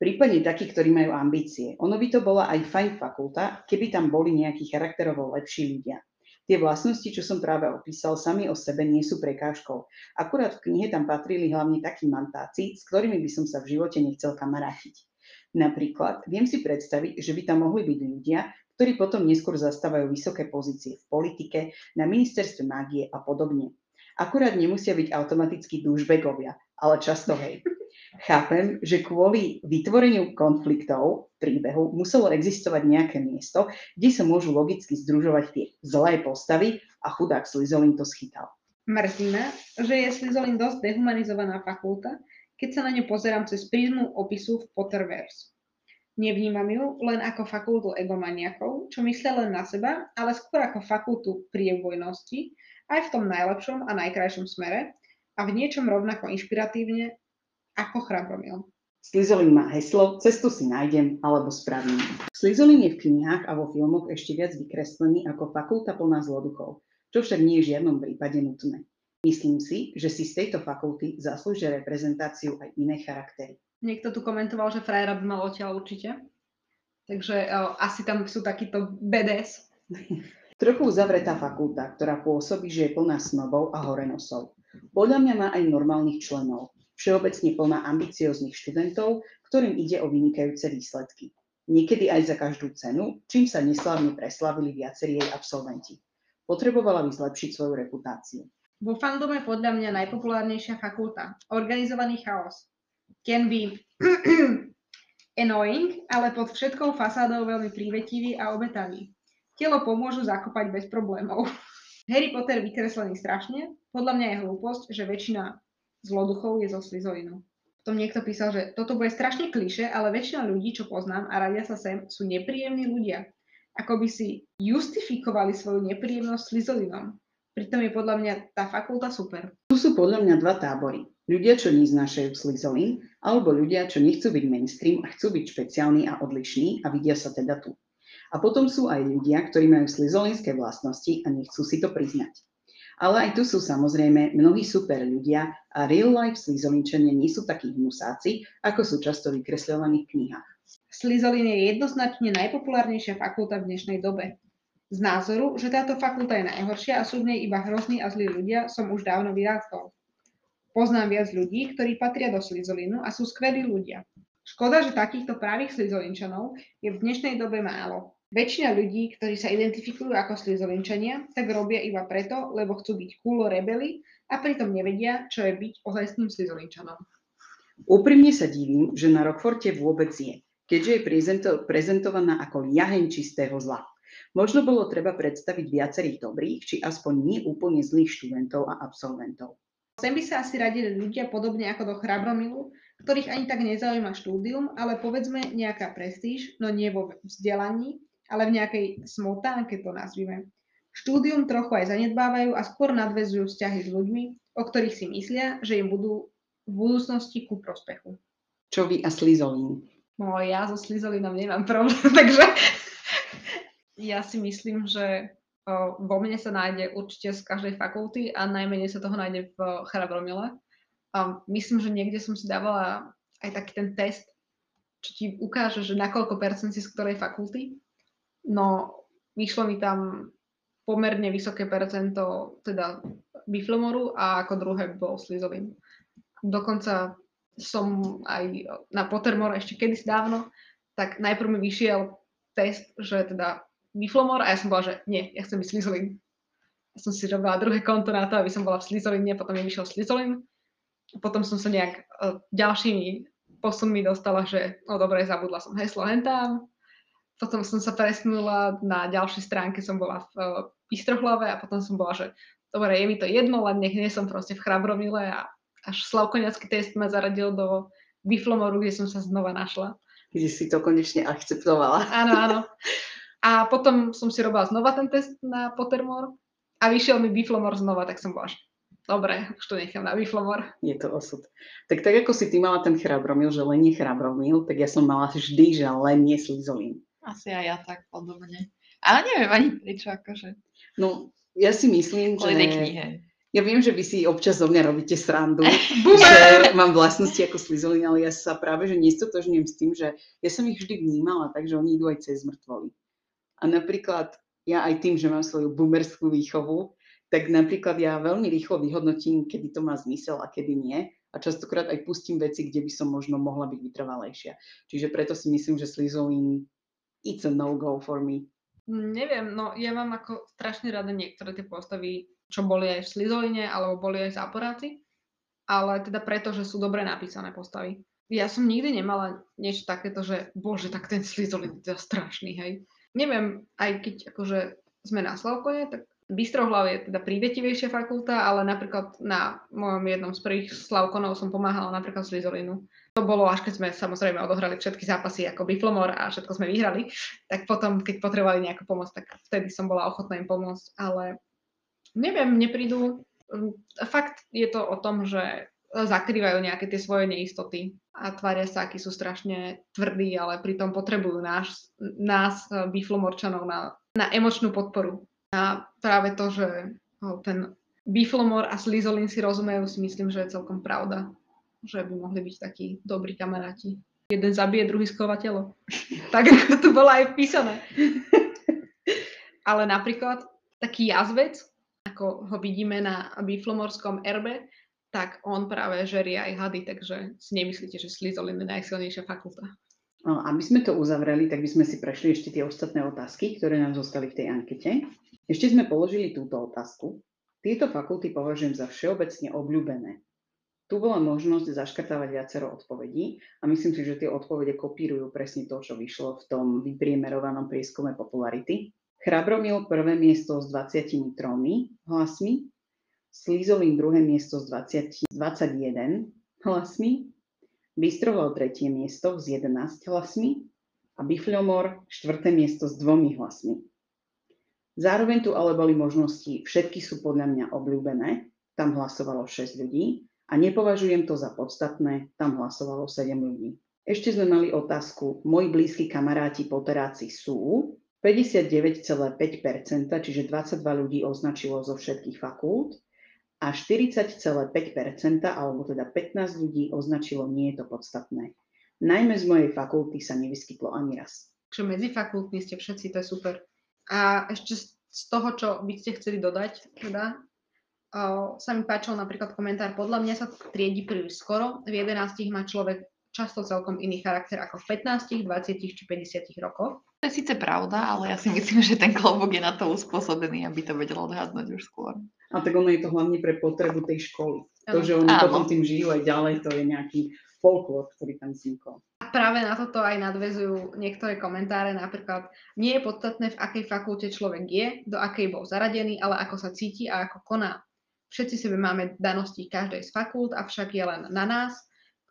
Prípadne takí, ktorí majú ambície. Ono by to bola aj fajn fakulta, keby tam boli nejakí charakterovo lepší ľudia. Tie vlastnosti, čo som práve opísal, sami o sebe nie sú prekážkou. Akurát v knihe tam patrili hlavne takí mantáci, s ktorými by som sa v živote nechcel kamarátiť. Napríklad viem si predstaviť, že by tam mohli byť ľudia, ktorí potom neskôr zastávajú vysoké pozície v politike, na ministerstve mágie a podobne. Akurát nemusia byť automaticky dúžbegovia, ale často hej. Chápem, že kvôli vytvoreniu konfliktov príbehu muselo existovať nejaké miesto, kde sa môžu logicky združovať tie zlé postavy a chudák Slizolin to schytal. Mrzí ma, že je Slizolin dosť dehumanizovaná fakulta, keď sa na ňu pozerám cez prízmu opisu v Potterverse. Nevnímam ju len ako fakultu egomaniakov, čo myslia len na seba, ale skôr ako fakultu prievojnosti, aj v tom najlepšom a najkrajšom smere a v niečom rovnako inšpiratívne ako chrabromil. Slizolin má heslo Cestu si nájdem alebo spravím. Slizolin je v knihách a vo filmoch ešte viac vykreslený ako fakulta plná zloduchov, čo však nie je v žiadnom prípade nutné. Myslím si, že si z tejto fakulty zaslúžia reprezentáciu aj iné charaktery. Niekto tu komentoval, že frajera by mal odtiaľ určite. Takže uh, asi tam sú takíto BDS. Trochu uzavretá fakulta, ktorá pôsobí, že je plná snobov a horenosov. Podľa mňa má aj normálnych členov, všeobecne plná ambicióznych študentov, ktorým ide o vynikajúce výsledky. Niekedy aj za každú cenu, čím sa neslávne preslavili viacerí jej absolventi. Potrebovala by zlepšiť svoju reputáciu. Vo fandome podľa mňa najpopulárnejšia fakulta. Organizovaný chaos. Can be annoying, ale pod všetkou fasádou veľmi prívetivý a obetavý. Telo pomôžu zakopať bez problémov. Harry Potter vykreslený strašne. Podľa mňa je hlúposť, že väčšina zloduchov je zo Slizolinu. Potom niekto písal, že toto bude strašne kliše, ale väčšina ľudí, čo poznám a radia sa sem, sú nepríjemní ľudia. Ako by si justifikovali svoju nepríjemnosť Slizolinom. Pritom je podľa mňa tá fakulta super. Tu sú podľa mňa dva tábory. Ľudia, čo neznášajú Slizolin, alebo ľudia, čo nechcú byť mainstream a chcú byť špeciálni a odlišní a vidia sa teda tu. A potom sú aj ľudia, ktorí majú slizolinské vlastnosti a nechcú si to priznať. Ale aj tu sú samozrejme mnohí super ľudia a real life slizolinčania nie sú takí hnusáci, ako sú často vykresľovaní v knihách. Slizolin je jednoznačne najpopulárnejšia fakulta v dnešnej dobe. Z názoru, že táto fakulta je najhoršia a sú v nej iba hrozní a zlí ľudia, som už dávno vyrástol. Poznám viac ľudí, ktorí patria do Slizolinu a sú skvelí ľudia. Škoda, že takýchto právých Slizolinčanov je v dnešnej dobe málo. Väčšina ľudí, ktorí sa identifikujú ako slizolinčania, tak robia iba preto, lebo chcú byť cool rebeli a pritom nevedia, čo je byť ozajstným slizolinčanom. Úprimne sa divím, že na Rockforte vôbec je, keďže je prezento- prezentovaná ako jaheň čistého zla. Možno bolo treba predstaviť viacerých dobrých, či aspoň nie úplne zlých študentov a absolventov. Sem by sa asi radili ľudia podobne ako do Chrabromilu, ktorých ani tak nezaujíma štúdium, ale povedzme nejaká prestíž, no nie vo vzdelaní, ale v nejakej smotánke to nazvime. Štúdium trochu aj zanedbávajú a skôr nadvezujú vzťahy s ľuďmi, o ktorých si myslia, že im budú v budúcnosti ku prospechu. Čo vy a Slizolín? No ja so Slizolinom nemám problém, takže ja si myslím, že vo mne sa nájde určite z každej fakulty a najmenej sa toho nájde v Charabromile. A myslím, že niekde som si dávala aj taký ten test, čo ti ukáže, že na koľko percent si z ktorej fakulty. No, vyšlo mi tam pomerne vysoké percento teda biflomoru a ako druhé bol slizovým. Dokonca som aj na Pottermore ešte kedysi dávno, tak najprv mi vyšiel test, že teda biflomor a ja som bola, že nie, ja chcem byť slizolin. Ja som si robila druhé konto na to, aby som bola v slizoline, potom mi vyšiel slizolin. Potom som sa nejak uh, ďalšími posunmi dostala, že no dobre, zabudla som heslo hentám potom som sa presnula na ďalšej stránke, som bola v uh, a potom som bola, že dobre, je mi to jedno, len nech nie som proste v Chrabromile a až Slavkoniacký test ma zaradil do Biflomoru, kde som sa znova našla. Kde si to konečne akceptovala. Áno, áno. A potom som si robila znova ten test na Pottermore a vyšiel mi Biflomor znova, tak som bola, že dobre, už to nechám na Biflomor. Je to osud. Tak tak ako si ty mala ten chrabromil, že len je chrabromil, tak ja som mala vždy, že len nie slizolín. Asi aj ja tak podobne. Ale neviem ani prečo, akože. No, ja si myslím, Kvôli že... knihe. Ja viem, že vy si občas zo mňa robíte srandu, že mám vlastnosti ako slizolín, ale ja sa práve že nestotožňujem s tým, že ja som ich vždy vnímala tak, že oni idú aj cez mŕtvoly. A napríklad ja aj tým, že mám svoju boomerskú výchovu, tak napríklad ja veľmi rýchlo vyhodnotím, kedy to má zmysel a kedy nie. A častokrát aj pustím veci, kde by som možno mohla byť vytrvalejšia. Čiže preto si myslím, že slizolín it's a no-go for me. Neviem, no ja mám ako strašne rada niektoré tie postavy, čo boli aj v Slizoline, alebo boli aj v Záporáci, ale teda preto, že sú dobre napísané postavy. Ja som nikdy nemala niečo takéto, že bože, tak ten Slizolin je teda strašný, hej. Neviem, aj keď akože sme na Slavkone, tak Bystrohlav je teda prívetivejšia fakulta, ale napríklad na mojom jednom z prvých Slavkonov som pomáhala napríklad Slizolinu. To bolo až keď sme samozrejme odohrali všetky zápasy ako Biflomor a všetko sme vyhrali, tak potom, keď potrebovali nejakú pomoc, tak vtedy som bola ochotná im pomôcť, ale neviem, mne prídu, fakt je to o tom, že zakrývajú nejaké tie svoje neistoty a tvária sa, akí sú strašne tvrdí, ale pritom potrebujú nás, nás biflomorčanov na, na emočnú podporu. A práve to, že ten biflomor a slizolin si rozumejú, si myslím, že je celkom pravda. Že by mohli byť takí dobrí kamaráti. Jeden zabije, druhý skova telo. tak ako to bolo aj písané. ale napríklad taký jazvec, ako ho vidíme na biflomorskom erbe, tak on práve žerie aj hady, takže si nemyslíte, že Slizolin je najsilnejšia fakulta. No, aby sme to uzavreli, tak by sme si prešli ešte tie ostatné otázky, ktoré nám zostali v tej ankete. Ešte sme položili túto otázku. Tieto fakulty považujem za všeobecne obľúbené. Tu bola možnosť zaškrtávať viacero odpovedí a myslím si, že tie odpovede kopírujú presne to, čo vyšlo v tom vypriemerovanom prieskume popularity. Chrabromil prvé miesto s 23 hlasmi, Slizolín druhé miesto s 20, 21 hlasmi, Bystroval tretie miesto s 11 hlasmi a Bifľomor štvrté miesto s dvomi hlasmi. Zároveň tu ale boli možnosti, všetky sú podľa mňa obľúbené, tam hlasovalo 6 ľudí a nepovažujem to za podstatné, tam hlasovalo 7 ľudí. Ešte sme mali otázku, moji blízki kamaráti poteráci sú 59,5%, čiže 22 ľudí označilo zo všetkých fakult a 40,5%, alebo teda 15 ľudí označilo nie je to podstatné. Najmä z mojej fakulty sa nevyskytlo ani raz. Takže medzifakultní ste všetci, to je super. A ešte z toho, čo by ste chceli dodať, teda, sa mi páčil napríklad komentár, podľa mňa sa triedi príliš skoro, v 11 má človek často celkom iný charakter ako v 15, 20 či 50 rokoch. To je síce pravda, ale ja si myslím, že ten klobúk je na to uspôsobený, aby to vedel odhadnúť už skôr. A tak ono je to hlavne pre potrebu tej školy. To, že oni Áno. potom tým žijú aj ďalej, to je nejaký folklór, ktorý tam vznikol. A práve na toto aj nadvezujú niektoré komentáre, napríklad nie je podstatné, v akej fakulte človek je, do akej bol zaradený, ale ako sa cíti a ako koná. Všetci sebe máme danosti každej z fakult, avšak je len na nás,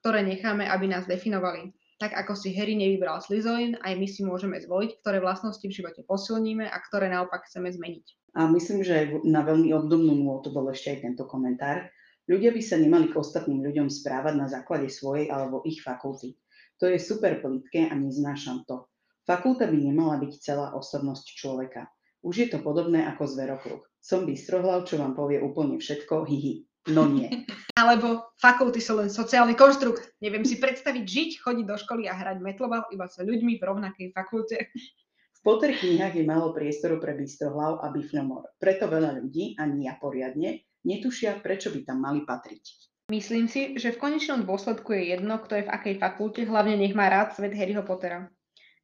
ktoré necháme, aby nás definovali. Tak ako si Harry nevybral Slytherin, aj my si môžeme zvoliť, ktoré vlastnosti v živote posilníme a ktoré naopak chceme zmeniť. A myslím, že na veľmi obdobnú nôtu bol ešte aj tento komentár. Ľudia by sa nemali k ostatným ľuďom správať na základe svojej alebo ich fakulty. To je super plitké a neznášam to. Fakulta by nemala byť celá osobnosť človeka. Už je to podobné ako zverokruh. Som bystrohlav, čo vám povie úplne všetko, hihi. No nie. Alebo fakulty sú len sociálny konštrukt. Neviem si predstaviť žiť, chodiť do školy a hrať metlobal iba sa ľuďmi v rovnakej fakulte. V Potter knihách je málo priestoru pre bystrohlav a bifľomor. Preto veľa ľudí, ani ja poriadne, netušia, prečo by tam mali patriť. Myslím si, že v konečnom dôsledku je jedno, kto je v akej fakulte, hlavne nech má rád svet Harryho Pottera.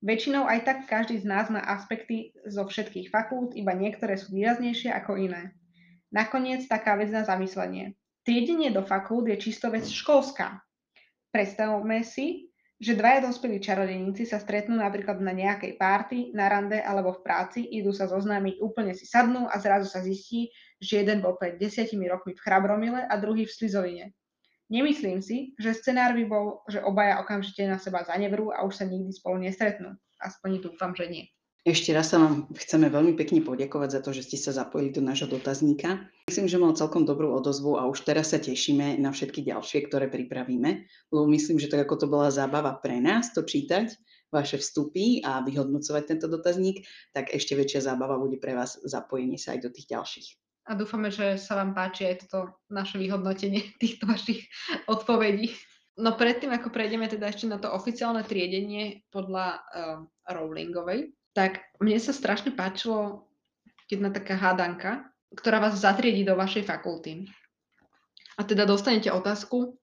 Väčšinou aj tak každý z nás má aspekty zo všetkých fakult, iba niektoré sú výraznejšie ako iné. Nakoniec taká vec na zamyslenie. Triedenie do fakult je čisto vec školská. Predstavme si, že dvaja dospelí čarodejníci sa stretnú napríklad na nejakej párty, na rande alebo v práci, idú sa zoznámiť, úplne si sadnú a zrazu sa zistí, že jeden bol pred desiatimi rokmi v Chrabromile a druhý v Slizoline. Nemyslím si, že scenár by bol, že obaja okamžite na seba zanevrú a už sa nikdy spolu nestretnú. Aspoň dúfam, že nie. Ešte raz sa vám chceme veľmi pekne poďakovať za to, že ste sa zapojili do nášho dotazníka. Myslím, že mal celkom dobrú odozvu a už teraz sa tešíme na všetky ďalšie, ktoré pripravíme, lebo myslím, že tak ako to bola zábava pre nás to čítať, vaše vstupy a vyhodnocovať tento dotazník, tak ešte väčšia zábava bude pre vás zapojenie sa aj do tých ďalších. A dúfame, že sa vám páči aj toto naše vyhodnotenie týchto vašich odpovedí. No predtým, ako prejdeme teda ešte na to oficiálne triedenie podľa uh, Rowlingovej, tak mne sa strašne páčilo jedna taká hádanka, ktorá vás zatriedí do vašej fakulty. A teda dostanete otázku,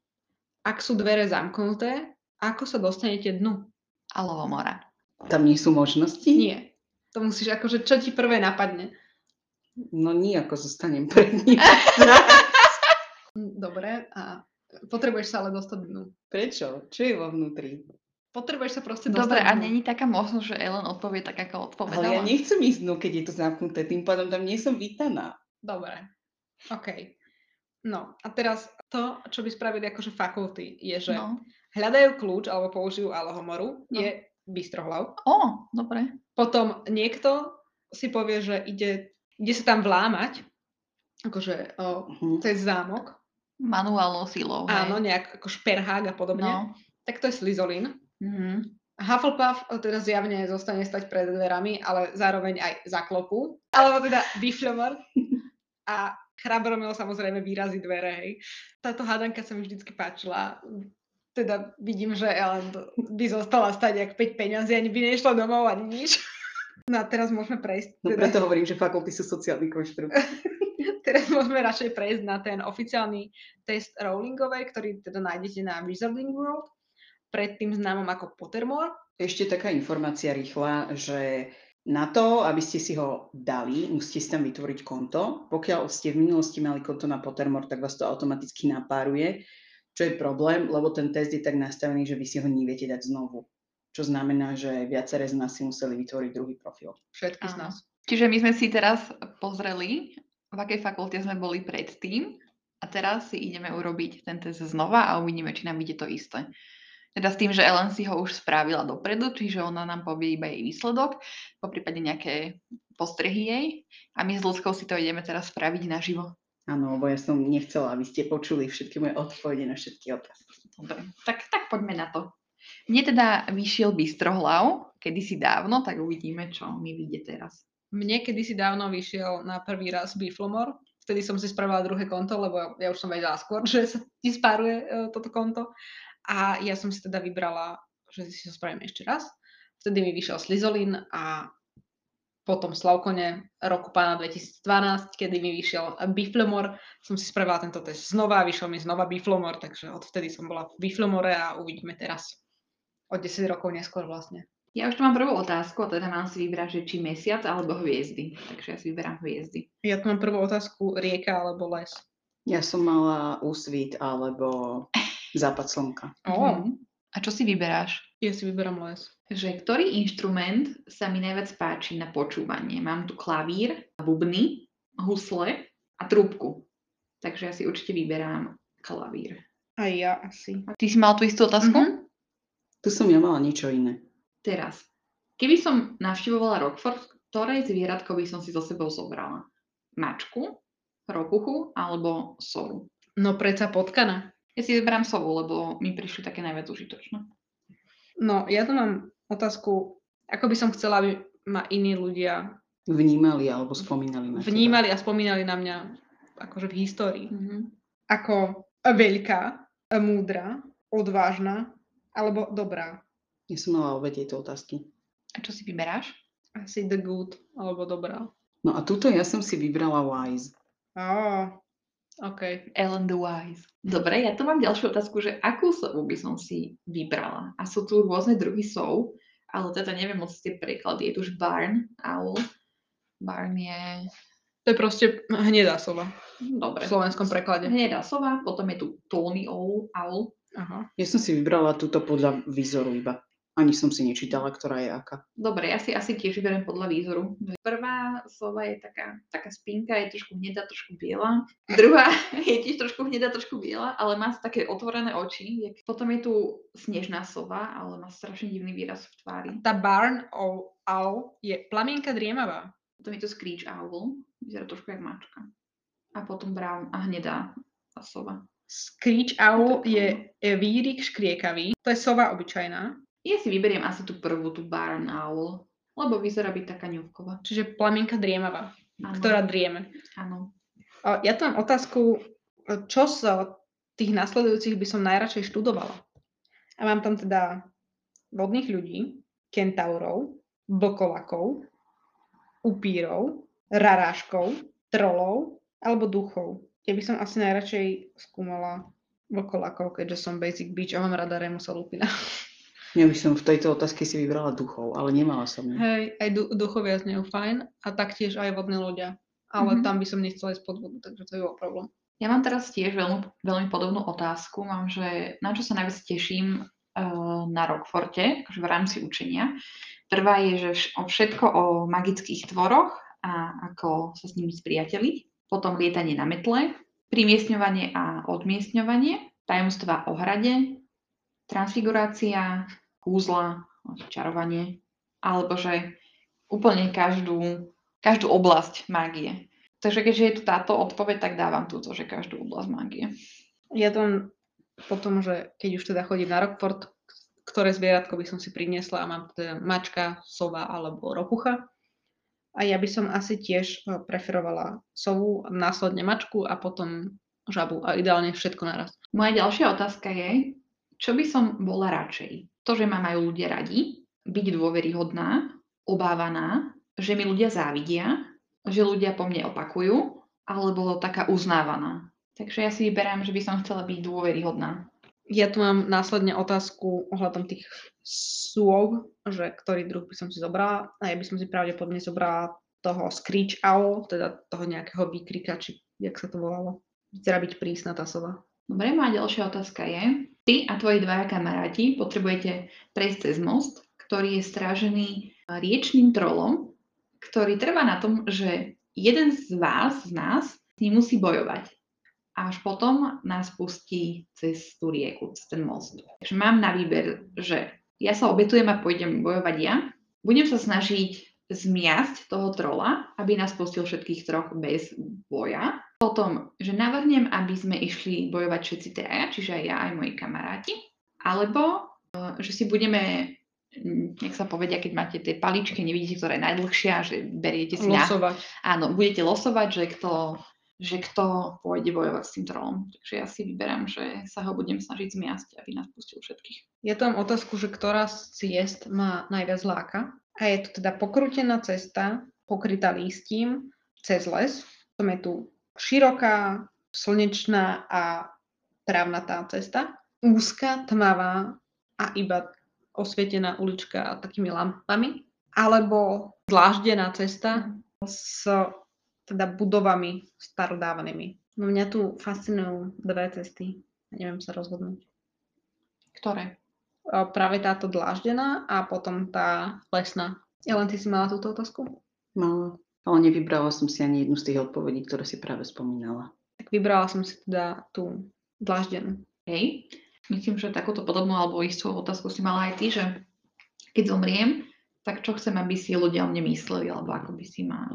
ak sú dvere zamknuté, ako sa dostanete dnu? Alovo mora. Tam nie sú možnosti? Nie. To musíš akože, čo ti prvé napadne? No nie, ako zostanem pred ním. Dobre, a potrebuješ sa ale dostať dnu. Prečo? Čo je vo vnútri? Potrebuješ sa proste dostať Dobre, a dnu. není taká možnosť, že Ellen odpovie tak, ako odpovedala? Ale ja nechcem ísť dnu, keď je to zamknuté, tým pádom tam nie som vítaná. Dobre, OK. No a teraz to, čo by spravili akože fakulty, je, že No. hľadajú kľúč alebo použijú alohomoru, No. je bystrohlav. Ó, dobre. Potom niekto si povie, že ide, ide sa tam vlámať, akože o, Mhm. cez zámok, Manuálnou silou. hej. áno, nejak ako šperhák a podobne, No. tak to je slizolín. Mhm. Hufflepuff teda zjavne zostane stať pred dverami, ale zároveň aj zaklopú. Alebo teda Bifľomor. A Chrabromil samozrejme výrazí dvere, hej. Táto hádanka sa mi vždycky páčila. Teda vidím, že Ellen by zostala stať jak 5 peňazí, ani by nešla domov, ani nič. No a teraz môžeme prejsť. No Teda, preto hovorím, že fakulty sú sociálny konštrukt. teraz môžeme radšej prejsť na ten oficiálny test Rowlingovej, ktorý teda nájdete na Wizarding World, predtým známom ako Pottermore. Ešte taká informácia rýchla, že na to, aby ste si ho dali, musíte si tam vytvoriť konto. Pokiaľ ste v minulosti mali konto na Pottermore, tak vás to automaticky napáruje, čo je problém, lebo ten test je tak nastavený, že vy si ho neviete dať znovu. Čo znamená, že viaceré z nás si museli vytvoriť druhý profil. Všetky z nás. Čiže my sme si teraz pozreli, v akej fakulte sme boli predtým a teraz si ideme urobiť ten test znova a uvidíme, či nám ide to isté. Teda s tým, že Ellen si ho už spravila dopredu, čiže ona nám povie iba jej výsledok, po prípade nejaké postrehy jej a my s ľudskou si to ideme teraz spraviť naživo. Áno, lebo ja som nechcela, aby ste počuli všetky moje odpovede na všetky otázky. Dobre, tak, tak poďme na to. Mne teda vyšiel Bystrohlav, kedysi dávno, tak uvidíme, čo mi vyjde teraz. Mne kedysi dávno vyšiel na prvý raz Biflomor. Vtedy som si spravila druhé konto, lebo ja už som vedela skôr, že sa ti spáruje e, toto konto. A ja som si teda vybrala, že si ho spravím ešte raz. Vtedy mi vyšiel Slizolin a potom Slavkone roku pána 2012, kedy mi vyšiel Biflomor, som si spravila tento test znova, vyšiel mi znova Biflomor, takže odvtedy som bola v Biflomore a uvidíme teraz. O 10 rokov neskôr vlastne. Ja už tu mám prvú otázku, a teda mám si vybrať, že či mesiac alebo hviezdy. Takže ja si vyberám hviezdy. Ja tu mám prvú otázku, rieka alebo les. Ja som mala úsvit alebo západ slnka. Mhm. A čo si vyberáš? ja si vyberám les. Že ktorý inštrument sa mi najviac páči na počúvanie? Mám tu klavír, bubny, husle a trúbku. Takže ja si určite vyberám klavír. A ja asi. Ty si mal tú istú otázku? Mhm. Tu som ja mala niečo iné. Teraz. Keby som navštivovala Rockford, ktoré zvieratko by som si so sebou zobrala? Mačku, ropuchu alebo sovu? No predsa potkana. Ja si vyberám sovu, lebo mi prišli také najviac užitočné. No, ja tu mám otázku, ako by som chcela, aby ma iní ľudia Vnímali alebo spomínali na teba. vnímali a spomínali na mňa akože v histórii. Mhm. Ako veľká, múdra, odvážna alebo dobrá. Ja som mala obe tieto otázky. A čo si vyberáš? Asi the good alebo dobrá. No a túto ja som si vybrala Wise. Á, OK. Ellen the Wise. Dobre, ja tu mám ďalšiu otázku, že akú sovu by som si vybrala? A sú tu rôzne druhy sov, ale teda neviem moc tie preklady. Je tu už barn, owl. Barn je... To je proste hnedá sova Dobre. v slovenskom preklade. Hnedá sova, potom je tu tawny owl, owl Aha. Ja som si vybrala túto podľa výzoru iba. Ani som si nečítala, ktorá je aká. Dobre, ja si asi tiež vyberiem podľa výzoru. Prvá sova je taká, taká spinka, je trošku hnedá, trošku biela. Druhá je tiež trošku hnedá, trošku biela, ale má také otvorené oči. Potom je tu snežná sova, ale má strašne divný výraz v tvári. Tá barn owl, owl je plamienka driemavá. Potom je tu screech owl, vyzerá trošku jak mačka. A potom brown a hnedá tá sova. Screech owl je, je vírik škriekavý. To je sova obyčajná. Ja si vyberiem asi tú prvú, tú barn owl, lebo vyzerá byť taká ňovková. Čiže plamienka driemavá, Áno, ktorá drieme. Áno. Ja tu mám otázku, čo z tých nasledujúcich by som najradšej študovala. A mám tam teda vodných ľudí, kentaurov, vlkolakov, upírov, raráškov, trolov alebo duchov. Ja by som asi najradšej skúmala vlkolakov, keďže som basic bitch a mám rada Remusa Lupina. Ja by som v tejto otázke si vybrala duchov, ale nemala som ju. Hej, aj du- duchovia znejú fajn a taktiež aj vodné ľudia. Ale Mhm. tam by som nechcela ísť pod vodu, takže to je bol problém. Ja mám teraz tiež veľmi, veľmi podobnú otázku. Mám, že na čo sa najviac teším uh, na Rockforte, akože v rámci učenia. Prvá je, že vš- o všetko o magických tvoroch a ako sa s nimi spriateliť. Potom lietanie na metle, primiestňovanie a odmiestňovanie, tajomstvá o hrade, transfigurácia, kúzla, čarovanie, alebo že úplne každú, každú oblasť mágie. Takže keďže je tu táto odpoveď, tak dávam túto, že každú oblasť mágie. Ja tam potom, že keď už teda chodím na Rockford, ktoré zvieratko by som si priniesla a mám teda mačka, sova alebo ropucha. A ja by som asi tiež eh, preferovala sovu, následne mačku a potom žabu a ideálne všetko naraz. Moja ďalšia otázka je, čo by som bola radšej? To, že ma majú ľudia radi, byť dôveryhodná, obávaná, že mi ľudia závidia, že ľudia po mne opakujú, alebo taká uznávaná. Takže ja si vyberám, že by som chcela byť dôveryhodná. Ja tu mám následne otázku ohľadom tých slov, že ktorý druh by som si zobrala a ja by som si pravdepodobne zobrala toho screech owl, teda toho nejakého výkrika, či jak sa to volalo. Vyzerá byť prísna tá sova. Dobre, moja ďalšia otázka je, ty a tvoji dvaja kamaráti potrebujete prejsť cez most, ktorý je strážený riečným trolom, ktorý trvá na tom, že jeden z vás, z nás, s ním musí bojovať. A až potom nás pustí cez tú rieku, cez ten most. Takže mám na výber, že ja sa obetujem a pôjdem bojovať ja. Budem sa snažiť zmiasť toho trola, aby nás pustil všetkých troch bez boja. Potom, že navrhnem, aby sme išli bojovať všetci traja, čiže aj ja, aj moji kamaráti. Alebo, eh, že si budeme, mm, jak sa povedia, keď máte tie paličky, nevidíte, ktorá je najdlhšia, že beriete si na... Losovať. Áno, budete losovať, že kto, že kto pôjde bojovať s tým trolom. Takže ja si vyberám, že sa ho budem snažiť zmiasť, aby nás pustil všetkých. Ja tu mám otázku, že ktorá z ciest má najviac láka. A je to teda pokrútená cesta, pokrytá lístím, cez les. Potom je tu široká, slnečná a trávnatá cesta. Úzka, tmavá a iba osvietená ulička takými lampami. Alebo dláždená cesta s teda budovami starodávnymi. No mňa tu fascinujú dve cesty. Neviem sa rozhodnúť. Ktoré? Práve táto dláždená a potom tá lesná. Ellen, ty si mala túto otázku? Mala. Ale nevybrala som si ani jednu z tých odpovedí, ktoré si práve spomínala. Tak vybrala som si teda tú dláždenú. Hej. Myslím, že takúto podobnú alebo istú otázku si mala aj ty, že keď zomriem, tak čo chcem, aby si ľudia o mne mysleli, alebo ako by si ma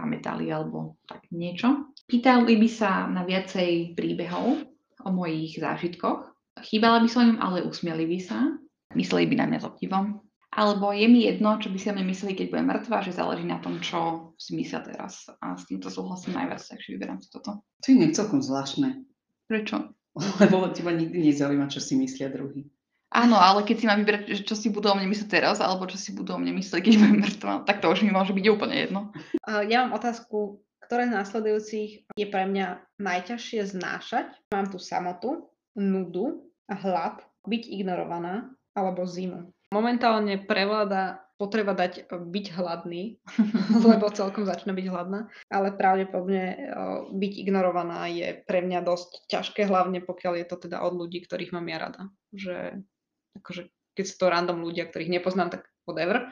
pamätali, alebo tak niečo. Pýtali by sa na viacej príbehov o mojich zážitkoch. Chýbala by som im, ale usmieli by sa. Mysleli by na mňa s obdivom. Alebo je mi jedno, čo by si o mne mysleli, keď budem mŕtva, že záleží na tom, čo si myslia teraz. A s týmto súhlasím najviac, takže vyberám si toto. To je celkom zvláštne, Prečo? lebo teba nikdy nezaujíma, čo si myslia druhý. Áno, ale keď si mám vybrať, že čo si budú o mne myslieť teraz, alebo čo si budú o mne myslieť, keď budem mŕtva, tak to už mi môže byť úplne jedno. Ja mám otázku, ktoré z následujúcich je pre mňa najťažšie znášať. Mám tu samotu, nudu hlad, byť ignorovaná alebo zimu. Momentálne prevláda potreba dať e, byť hladný, lebo celkom začne byť hladná, ale pravdepodobne e, byť ignorovaná je pre mňa dosť ťažké, hlavne pokiaľ je to teda od ľudí, ktorých mám ja rada. Že, akože, keď sú to random ľudia, ktorých nepoznám, tak whatever,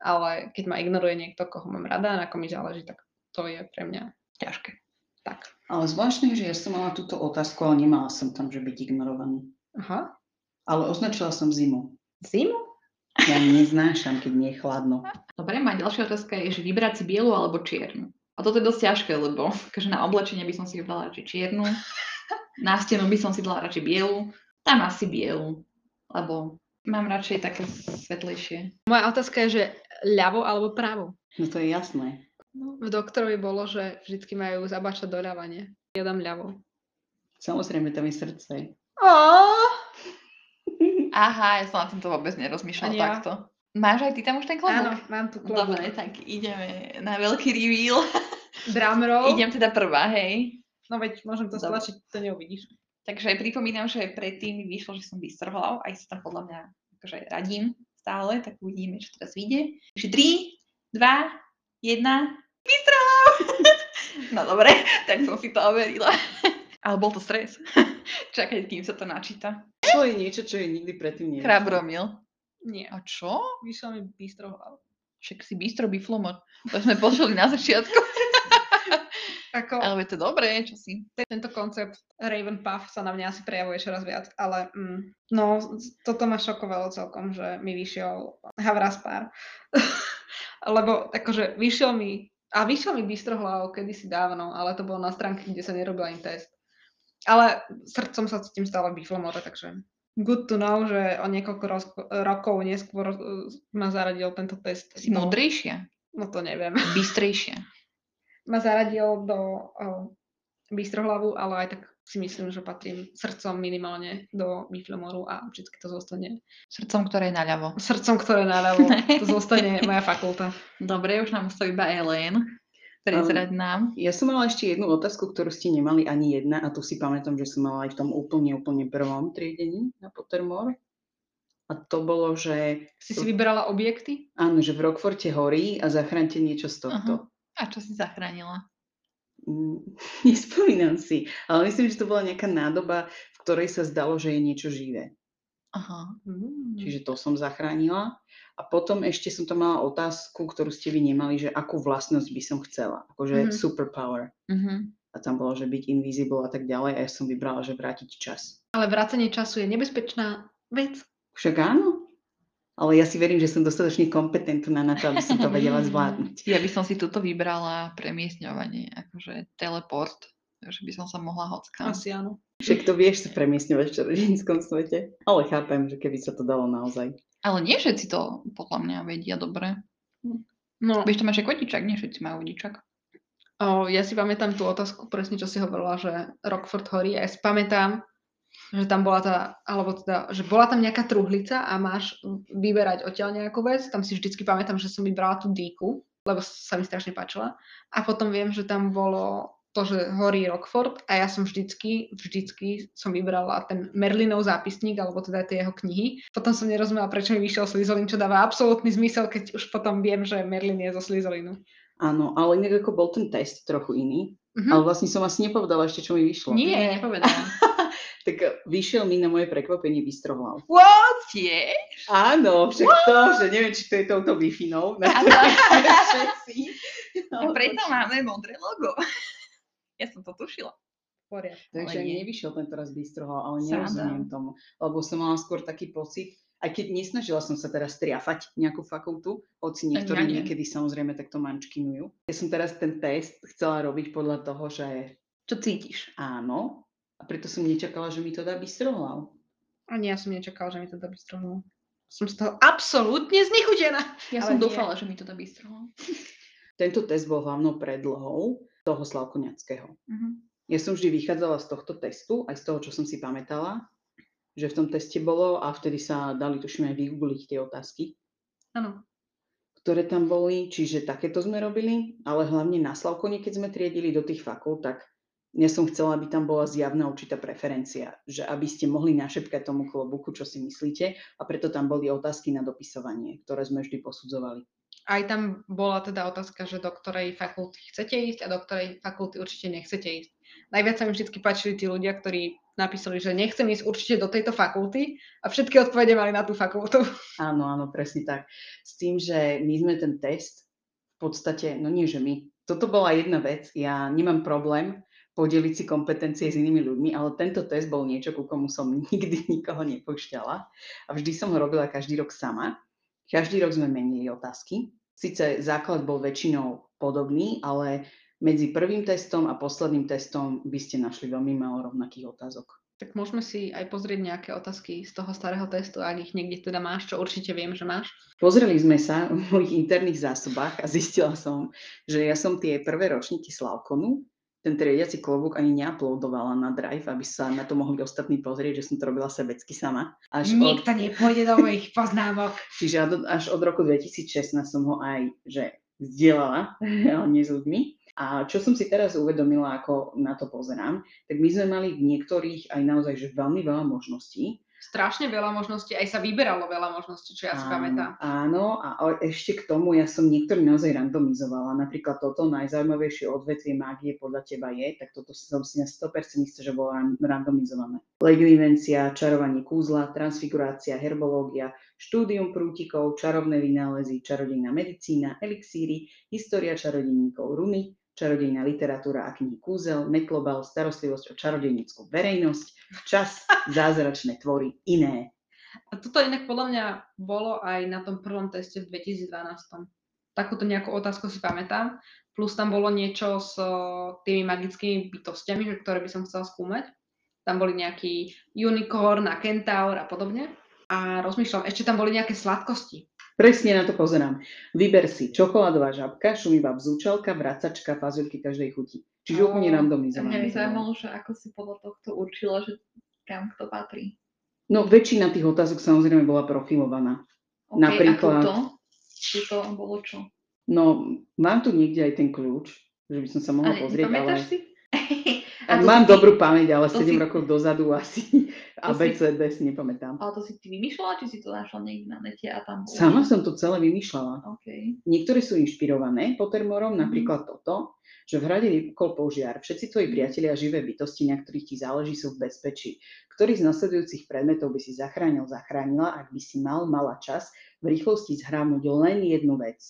ale keď ma ignoruje niekto, koho mám rada na kom mi záleží, tak to je pre mňa ťažké. Tak. Ale zvláštne, že ja som mala túto otázku, ale nemala som tam, že byť ignorovaný. Aha. Ale označila som zimu. Zimu? Ja neznášam, keď nie je chladno. Dobre, moja ďalšia otázka je, že vybrať si bielu alebo čiernu. A toto je dosť ťažké, lebo akože na oblečenie by som si vybrala radšej čiernu, na stenu by som si dala radšej bielu, tam asi bielu, lebo mám radšej také svetlejšie. Moja otázka je, že ľavo alebo právo? No to je jasné. No, v doktorovi bolo, že vždycky majú zabačať doľavanie. Ja dám ľavo. Samozrejme, tam je srdce. Oh! Aha, ja som na tomto vôbec nerozmýšľala ja. takto. Máš aj ty tam už ten Áno, klobúk? mám tu klobúk. Dobre, tak ideme na veľký reveal. Drumroll. Idem teda prvá, hej. No veď, môžem to Dobre. stlačiť, to neuvidíš. Takže pripomínam, že predtým mi vyšlo, že som bystrohlav, aj sa tam podľa mňa akože radím stále, tak uvidíme, čo teraz vyjde. Takže 3, 2, 1, bystrohlav! no dobre, tak som si to overila. Ale bol to stres. Čakaj, kým sa to načíta. To je niečo, čo je nikdy predtým nevidela. Chrabromil. Nie, A čo? vyšlo mi bystrohlav. Však si bystro biflomor. To sme počuli na začiatku. Ako, Ale je to dobré, čo si. tento koncept Raven Puff sa na mňa asi prejavuje čoraz viac, ale mm, no, toto ma šokovalo celkom, že mi vyšiel Havraspár. Lebo akože vyšiel mi, a vyšiel mi bystrohlav kedysi dávno, ale to bolo na stránke, kde sa nerobil ani test. Ale srdcom sa cítim stále v biflomore, takže good to know, že o niekoľko roz, rokov neskôr uh, ma zaradil tento test. Si múdrejšia. No to neviem. Bystrejšia. Ma zaradil do uh, bystrohlavu, ale aj tak si myslím, že patrím srdcom minimálne do biflomoru a vždy to zostane Srdcom, ktoré je naľavo. srdcom, ktoré naľavo, to zostane moja fakulta. Dobre, už nám ostala iba Ellen. Prezrať nám. Ja som mala ešte jednu otázku, ktorú ste nemali ani jedna a tu si pamätám, že som mala aj v tom úplne, úplne prvom triedení na Pottermore. A to bolo, že... Si si vyberala objekty? Áno, že v Rockforte horí a zachránte niečo z tohto. A čo si zachránila? Mm, Nespomínam si, ale myslím, že to bola nejaká nádoba, v ktorej sa zdalo, že je niečo živé. Aha. Mm. Čiže to som zachránila. A potom ešte som tam mala otázku, ktorú ste vy nemali, že akú vlastnosť by som chcela. Akože Mhm. superpower. Mhm. A tam bolo, že byť invisible a tak ďalej. A ja som vybrala, že vrátiť čas. Ale vracanie času je nebezpečná vec. Však áno. Ale ja si verím, že som dostatočne kompetentná na to, aby som to vedela zvládnuť. Ja by som si tuto vybrala premiesňovanie, akože teleport, že by som sa mohla hockám. Asi áno. Však to vieš sa premiesňovať v čarodejníckom svete. Ale chápem, že keby sa to dalo naozaj. Ale nie všetci to podľa mňa vedia dobre. No, Vieš, to máš aj vodičak, nie všetci majú vodičak. o, ja si pamätám tú otázku, presne čo si hovorila, že Rockford horí. A ja si pamätám, že tam bola tá, alebo teda, že bola tam nejaká truhlica a máš vyberať odtiaľ nejakú vec. Tam si vždycky pamätám, že som vybrala tú dýku, lebo sa mi strašne páčila. A potom viem, že tam bolo to, že horí Rockford a ja som vždycky, vždycky som vybrala ten Merlinov zápisník, alebo teda tie jeho knihy. Potom som nerozumela, prečo mi vyšiel Slytherin, čo dáva absolútny zmysel, keď už potom viem, že Merlin je zo Slytherinu. Áno, ale inak ako bol ten test trochu iný. Mhm. Ale vlastne som asi nepovedala ešte, čo mi vyšlo. Nie, nepovedala. Tak vyšiel mi na moje prekvapenie bystrohlav. What? Je? Áno, však to, že neviem, či to je touto všetci. A No, preto máme modré logo. Ja som to tušila. Poriadku. Takže Ale nie. nevyšiel tento raz bystrohlav, ale nerozumiem tomu. Lebo som mala skôr taký pocit, aj keď nesnažila som sa teraz triafať nejakú fakultu, hoci niektorí ja nie. niekedy samozrejme takto mančkinujú. Ja som teraz ten test chcela robiť podľa toho, že Čo cítiš? áno, a preto som nečakala, že mi to dá bystrohlav. Ani ja som nečakala, že mi to dá bystrohnú. Som z toho absolútne znechutená. Ja Ale som nie. dúfala, že mi to dá bystro. Tento test bol hlavnou predlohou toho Slavkoňackého. Mhm. Ja som vždy vychádzala z tohto testu, aj z toho, čo som si pamätala, že v tom teste bolo a vtedy sa dali tuším aj vygoogliť tie otázky, Áno. ktoré tam boli, čiže takéto sme robili, ale hlavne na Slavkone, keď sme triedili do tých fakult, tak Ja som chcela, aby tam bola zjavná určitá preferencia, že aby ste mohli našepkať tomu klobuku, čo si myslíte a preto tam boli otázky na dopisovanie, ktoré sme vždy posudzovali. Aj tam bola teda otázka, že do ktorej fakulty chcete ísť a do ktorej fakulty určite nechcete ísť. Najviac sa mi vždy páčili tí ľudia, ktorí napísali, že nechcem ísť určite do tejto fakulty a všetky odpovede mali na tú fakultu. Áno, áno, presne tak. S tým, že my sme ten test v podstate, no nie, že my. Toto bola jedna vec, ja nemám problém podeliť si kompetencie s inými ľuďmi, ale tento test bol niečo, ku komu som nikdy nikoho nepúšťala a vždy som ho robila každý rok sama. Každý rok sme menili otázky. Sice základ bol väčšinou podobný, ale medzi prvým testom a posledným testom by ste našli veľmi málo rovnakých otázok. Tak môžeme si aj pozrieť nejaké otázky z toho starého testu, ak ich niekde teda máš, čo určite viem, že máš. Pozreli sme sa v mojich interných zásobách a zistila som, že ja som tie prvé ročníky Slavkonu ten triediaci klobúk ani neuploadovala na Drive, aby sa na to mohli ostatní pozrieť, že som to robila sebecky sama. Až Nikto od... nepôjde do mojich poznámok. Čiže až od roku 2016 som ho aj že zdieľala, ale nie s ľuďmi. A čo som si teraz uvedomila, ako na to pozerám, tak my sme mali v niektorých aj naozaj že veľmi veľa možností strašne veľa možností, aj sa vyberalo veľa možností, čo ja si pamätám. Áno, a ešte k tomu ja som niektorý naozaj randomizovala. Napríklad toto najzaujímavejšie odvetvie mágie podľa teba je, tak toto som si na 100% istá, že bolo randomizované. Legivimencia, čarovanie kúzla, transfigurácia, herbológia, štúdium prútikov, čarovné vynálezy, čarodejná medicína, elixíry, história čarodejníkov, runy, čarodejná literatúra a knihy Kúzel, Neklobal, starostlivosť o čarodejníckú verejnosť, čas, zázračné tvory, iné. A toto inak podľa mňa bolo aj na tom prvom teste v 2012. Takúto nejakú otázku si pamätám. Plus tam bolo niečo s tými magickými bytostiami, ktoré by som chcela skúmať. Tam boli nejaký unicorn a kentaur a podobne. A rozmýšľam, ešte tam boli nejaké sladkosti. Presne na to pozerám. Vyber si čokoládová žabka, šumivá vzúčalka, vracačka, fazulky každej chuti. Čiže úplne randomizované. Mňa by zaujímalo, že ako si podľa tohto určila, že kam kto patrí. No väčšina tých otázok samozrejme bola profilovaná. Okay, Napríklad... A tuto? Tuto bolo čo? No, mám tu niekde aj ten kľúč, že by som sa mohla ale pozrieť, ale... si? Mám si... dobrú pamäť, ale 7 si... rokov dozadu asi a BCD si... si nepamätám. Ale to si ty vymýšľala, či si to našla niekde na nete a tam... Sama som to celé vymýšľala. Okay. Niektoré sú inšpirované Pottermorom, mm-hmm. napríklad toto, že v hrade vypukol požiar. Všetci tvoji priatelia a živé bytosti, na ktorých ti záleží, sú v bezpečí. Ktorý z nasledujúcich predmetov by si zachránil, zachránila, ak by si mal, mala čas v rýchlosti zhránuť len jednu vec.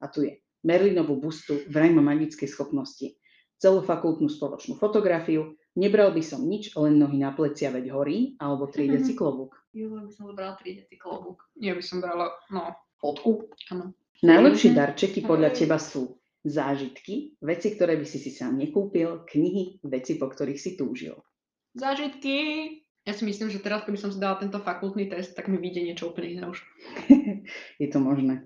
A tu je Merlinovú bustu, vraj má magické schopnosti celú fakultnú spoločnú fotografiu, nebral by som nič, len nohy na plecia, veď horí, alebo triediaci mm-hmm. klobúk. Jo, by som zobrala triediaci klobúk. Ja by som brala, no, fotku. Áno. Najlepšie mm-hmm. darčeky podľa teba sú zážitky, veci, ktoré by si si sám nekúpil, knihy, veci, po ktorých si túžil. Zážitky! Ja si myslím, že teraz, keby som si dala tento fakultný test, tak mi vyjde niečo úplne iné už. je to možné.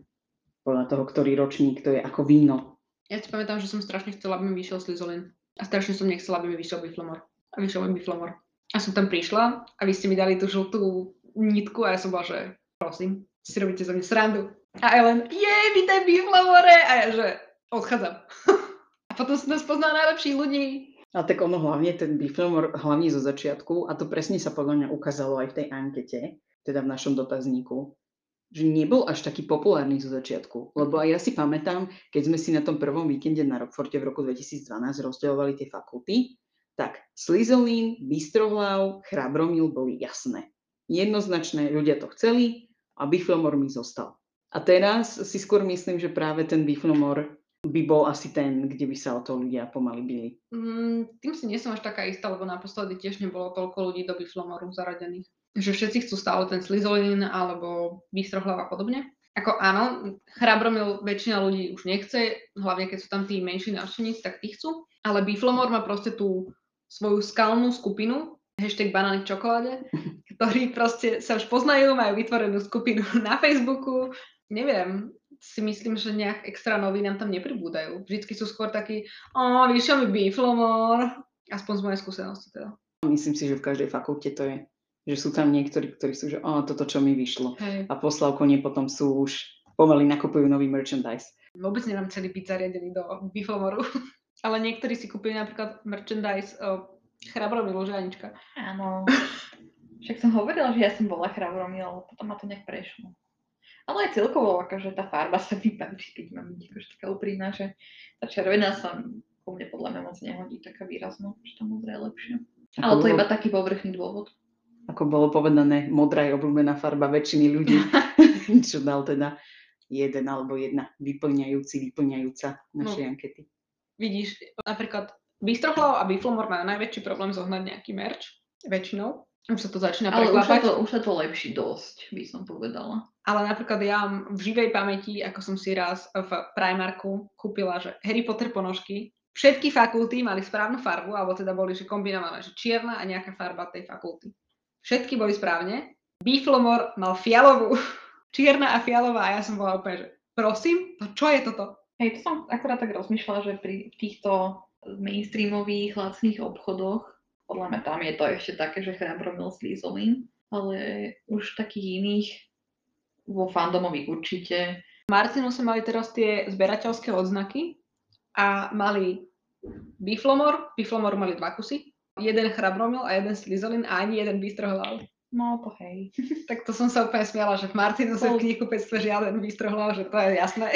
Podľa toho, ktorý ročník to je ako víno. Ja si pamätám, že som strašne chcela, aby mi vyšiel Slizolin. A strašne som nechcela, aby mi vyšiel Biflomor. A vyšiel mi Biflomor. A som tam prišla a vy ste mi dali tú žltú nitku a ja som bola, že prosím, si robíte za mňa srandu. A Ellen, je, vítaj Biflomore! A ja, že odchádzam. a potom som tam spoznala najlepších ľudí. A tak ono hlavne, ten Biflomor hlavne zo začiatku, a to presne sa podľa mňa ukázalo aj v tej ankete, teda v našom dotazníku, že nebol až taký populárny zo začiatku. Lebo aj ja si pamätám, keď sme si na tom prvom víkende na Rockforte v roku 2012 rozdielovali tie fakulty, tak Slizolín, Bystrohlav, Chrabromil boli jasné. Jednoznačné, ľudia to chceli a Biflomor mi zostal. A teraz si skôr myslím, že práve ten Biflomor by bol asi ten, kde by sa o to ľudia pomaly byli. Mm, tým si nie som až taká istá, lebo naposledy tiež nebolo toľko ľudí do Biflomoru zaradených že všetci chcú stále ten slizolin alebo bystrohlav a podobne. Ako áno, chrabromil väčšina ľudí už nechce, hlavne keď sú tam tí menší návštevníci, tak tí chcú. Ale Biflomor má proste tú svoju skalnú skupinu, hashtag banány v čokoláde, ktorí proste sa už poznajú, majú vytvorenú skupinu na Facebooku. Neviem, si myslím, že nejak extra noví nám tam nepribúdajú. Vždycky sú skôr takí, o, vyšiel mi Biflomor, aspoň z mojej skúsenosti teda. Myslím si, že v každej fakulte to je že sú tam niektorí, ktorí sú, že o, toto čo mi vyšlo. Hej. A po Slavkone potom sú už pomaly nakupujú nový merchandise. Vôbec nemám celý byť zariadený do Bifomoru. Ale niektorí si kúpili napríklad merchandise uh, Chrabromilu, že Anička? Áno. Však som hovorila, že ja som bola chravromil, ale potom ma to nejak prešlo. Ale aj celkovo, akože tá farba sa mi páči, keď mám byť akože taká úprimná, že tá červená sa u mne podľa mňa moc nehodí taká výrazno, že tá modrá je lepšia. Ako Ale to je iba taký povrchný dôvod. Ako bolo povedané, modrá je obľúbená farba väčšiny ľudí, čo dal teda jeden alebo jedna vyplňajúci, vyplňajúca našej ankety. Vidíš, napríklad Bystrohlav a Biflomor majú najväčší problém zohnať nejaký merch, väčšinou. Už sa to začína Ale už sa, to, už sa to lepší dosť, by som povedala. Ale napríklad ja mám v živej pamäti, ako som si raz v Primarku kúpila, že Harry Potter ponožky. Všetky fakulty mali správnu farbu, alebo teda boli že kombinované, že čierna a nejaká farba tej fakulty. Všetky boli správne. Biflomor mal fialovú, čierna a fialová a ja som bola úplne, že prosím, to čo je toto? Hej, to som akurát tak rozmýšľala, že pri týchto mainstreamových lacných obchodoch, podľa mňa tam je to ešte také, že chrabromil slízolín, ale už takých iných vo fandomových určite. V Martinuse mali teraz tie zberateľské odznaky a mali Biflomor, Biflomor mali dva kusy, jeden chrabromil a jeden slizolin a ani jeden bystrohlav. No to hej. Tak to som sa úplne smiala, že v Martinuse v knihkupectve žiaden bystrohlav, že to je jasné.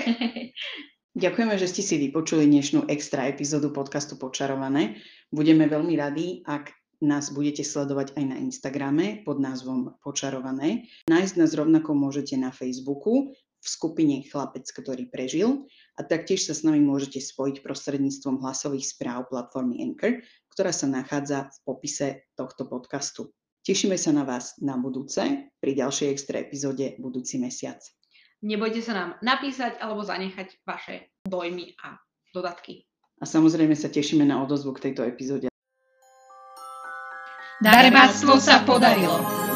Ďakujeme, že ste si vypočuli dnešnú extra epizódu podcastu Počarované. Budeme veľmi radi, ak nás budete sledovať aj na Instagrame pod názvom Počarované. Nájsť nás rovnako môžete na Facebooku v skupine Chlapec, ktorý prežil a taktiež sa s nami môžete spojiť prostredníctvom hlasových správ platformy Anchor, ktorá sa nachádza v popise tohto podcastu. Tešíme sa na vás na budúce pri ďalšej extra epizóde budúci mesiac. Nebojte sa nám napísať alebo zanechať vaše dojmy a dodatky. A samozrejme sa tešíme na odozvu k tejto epizóde. Darebáctvo sa podarilo.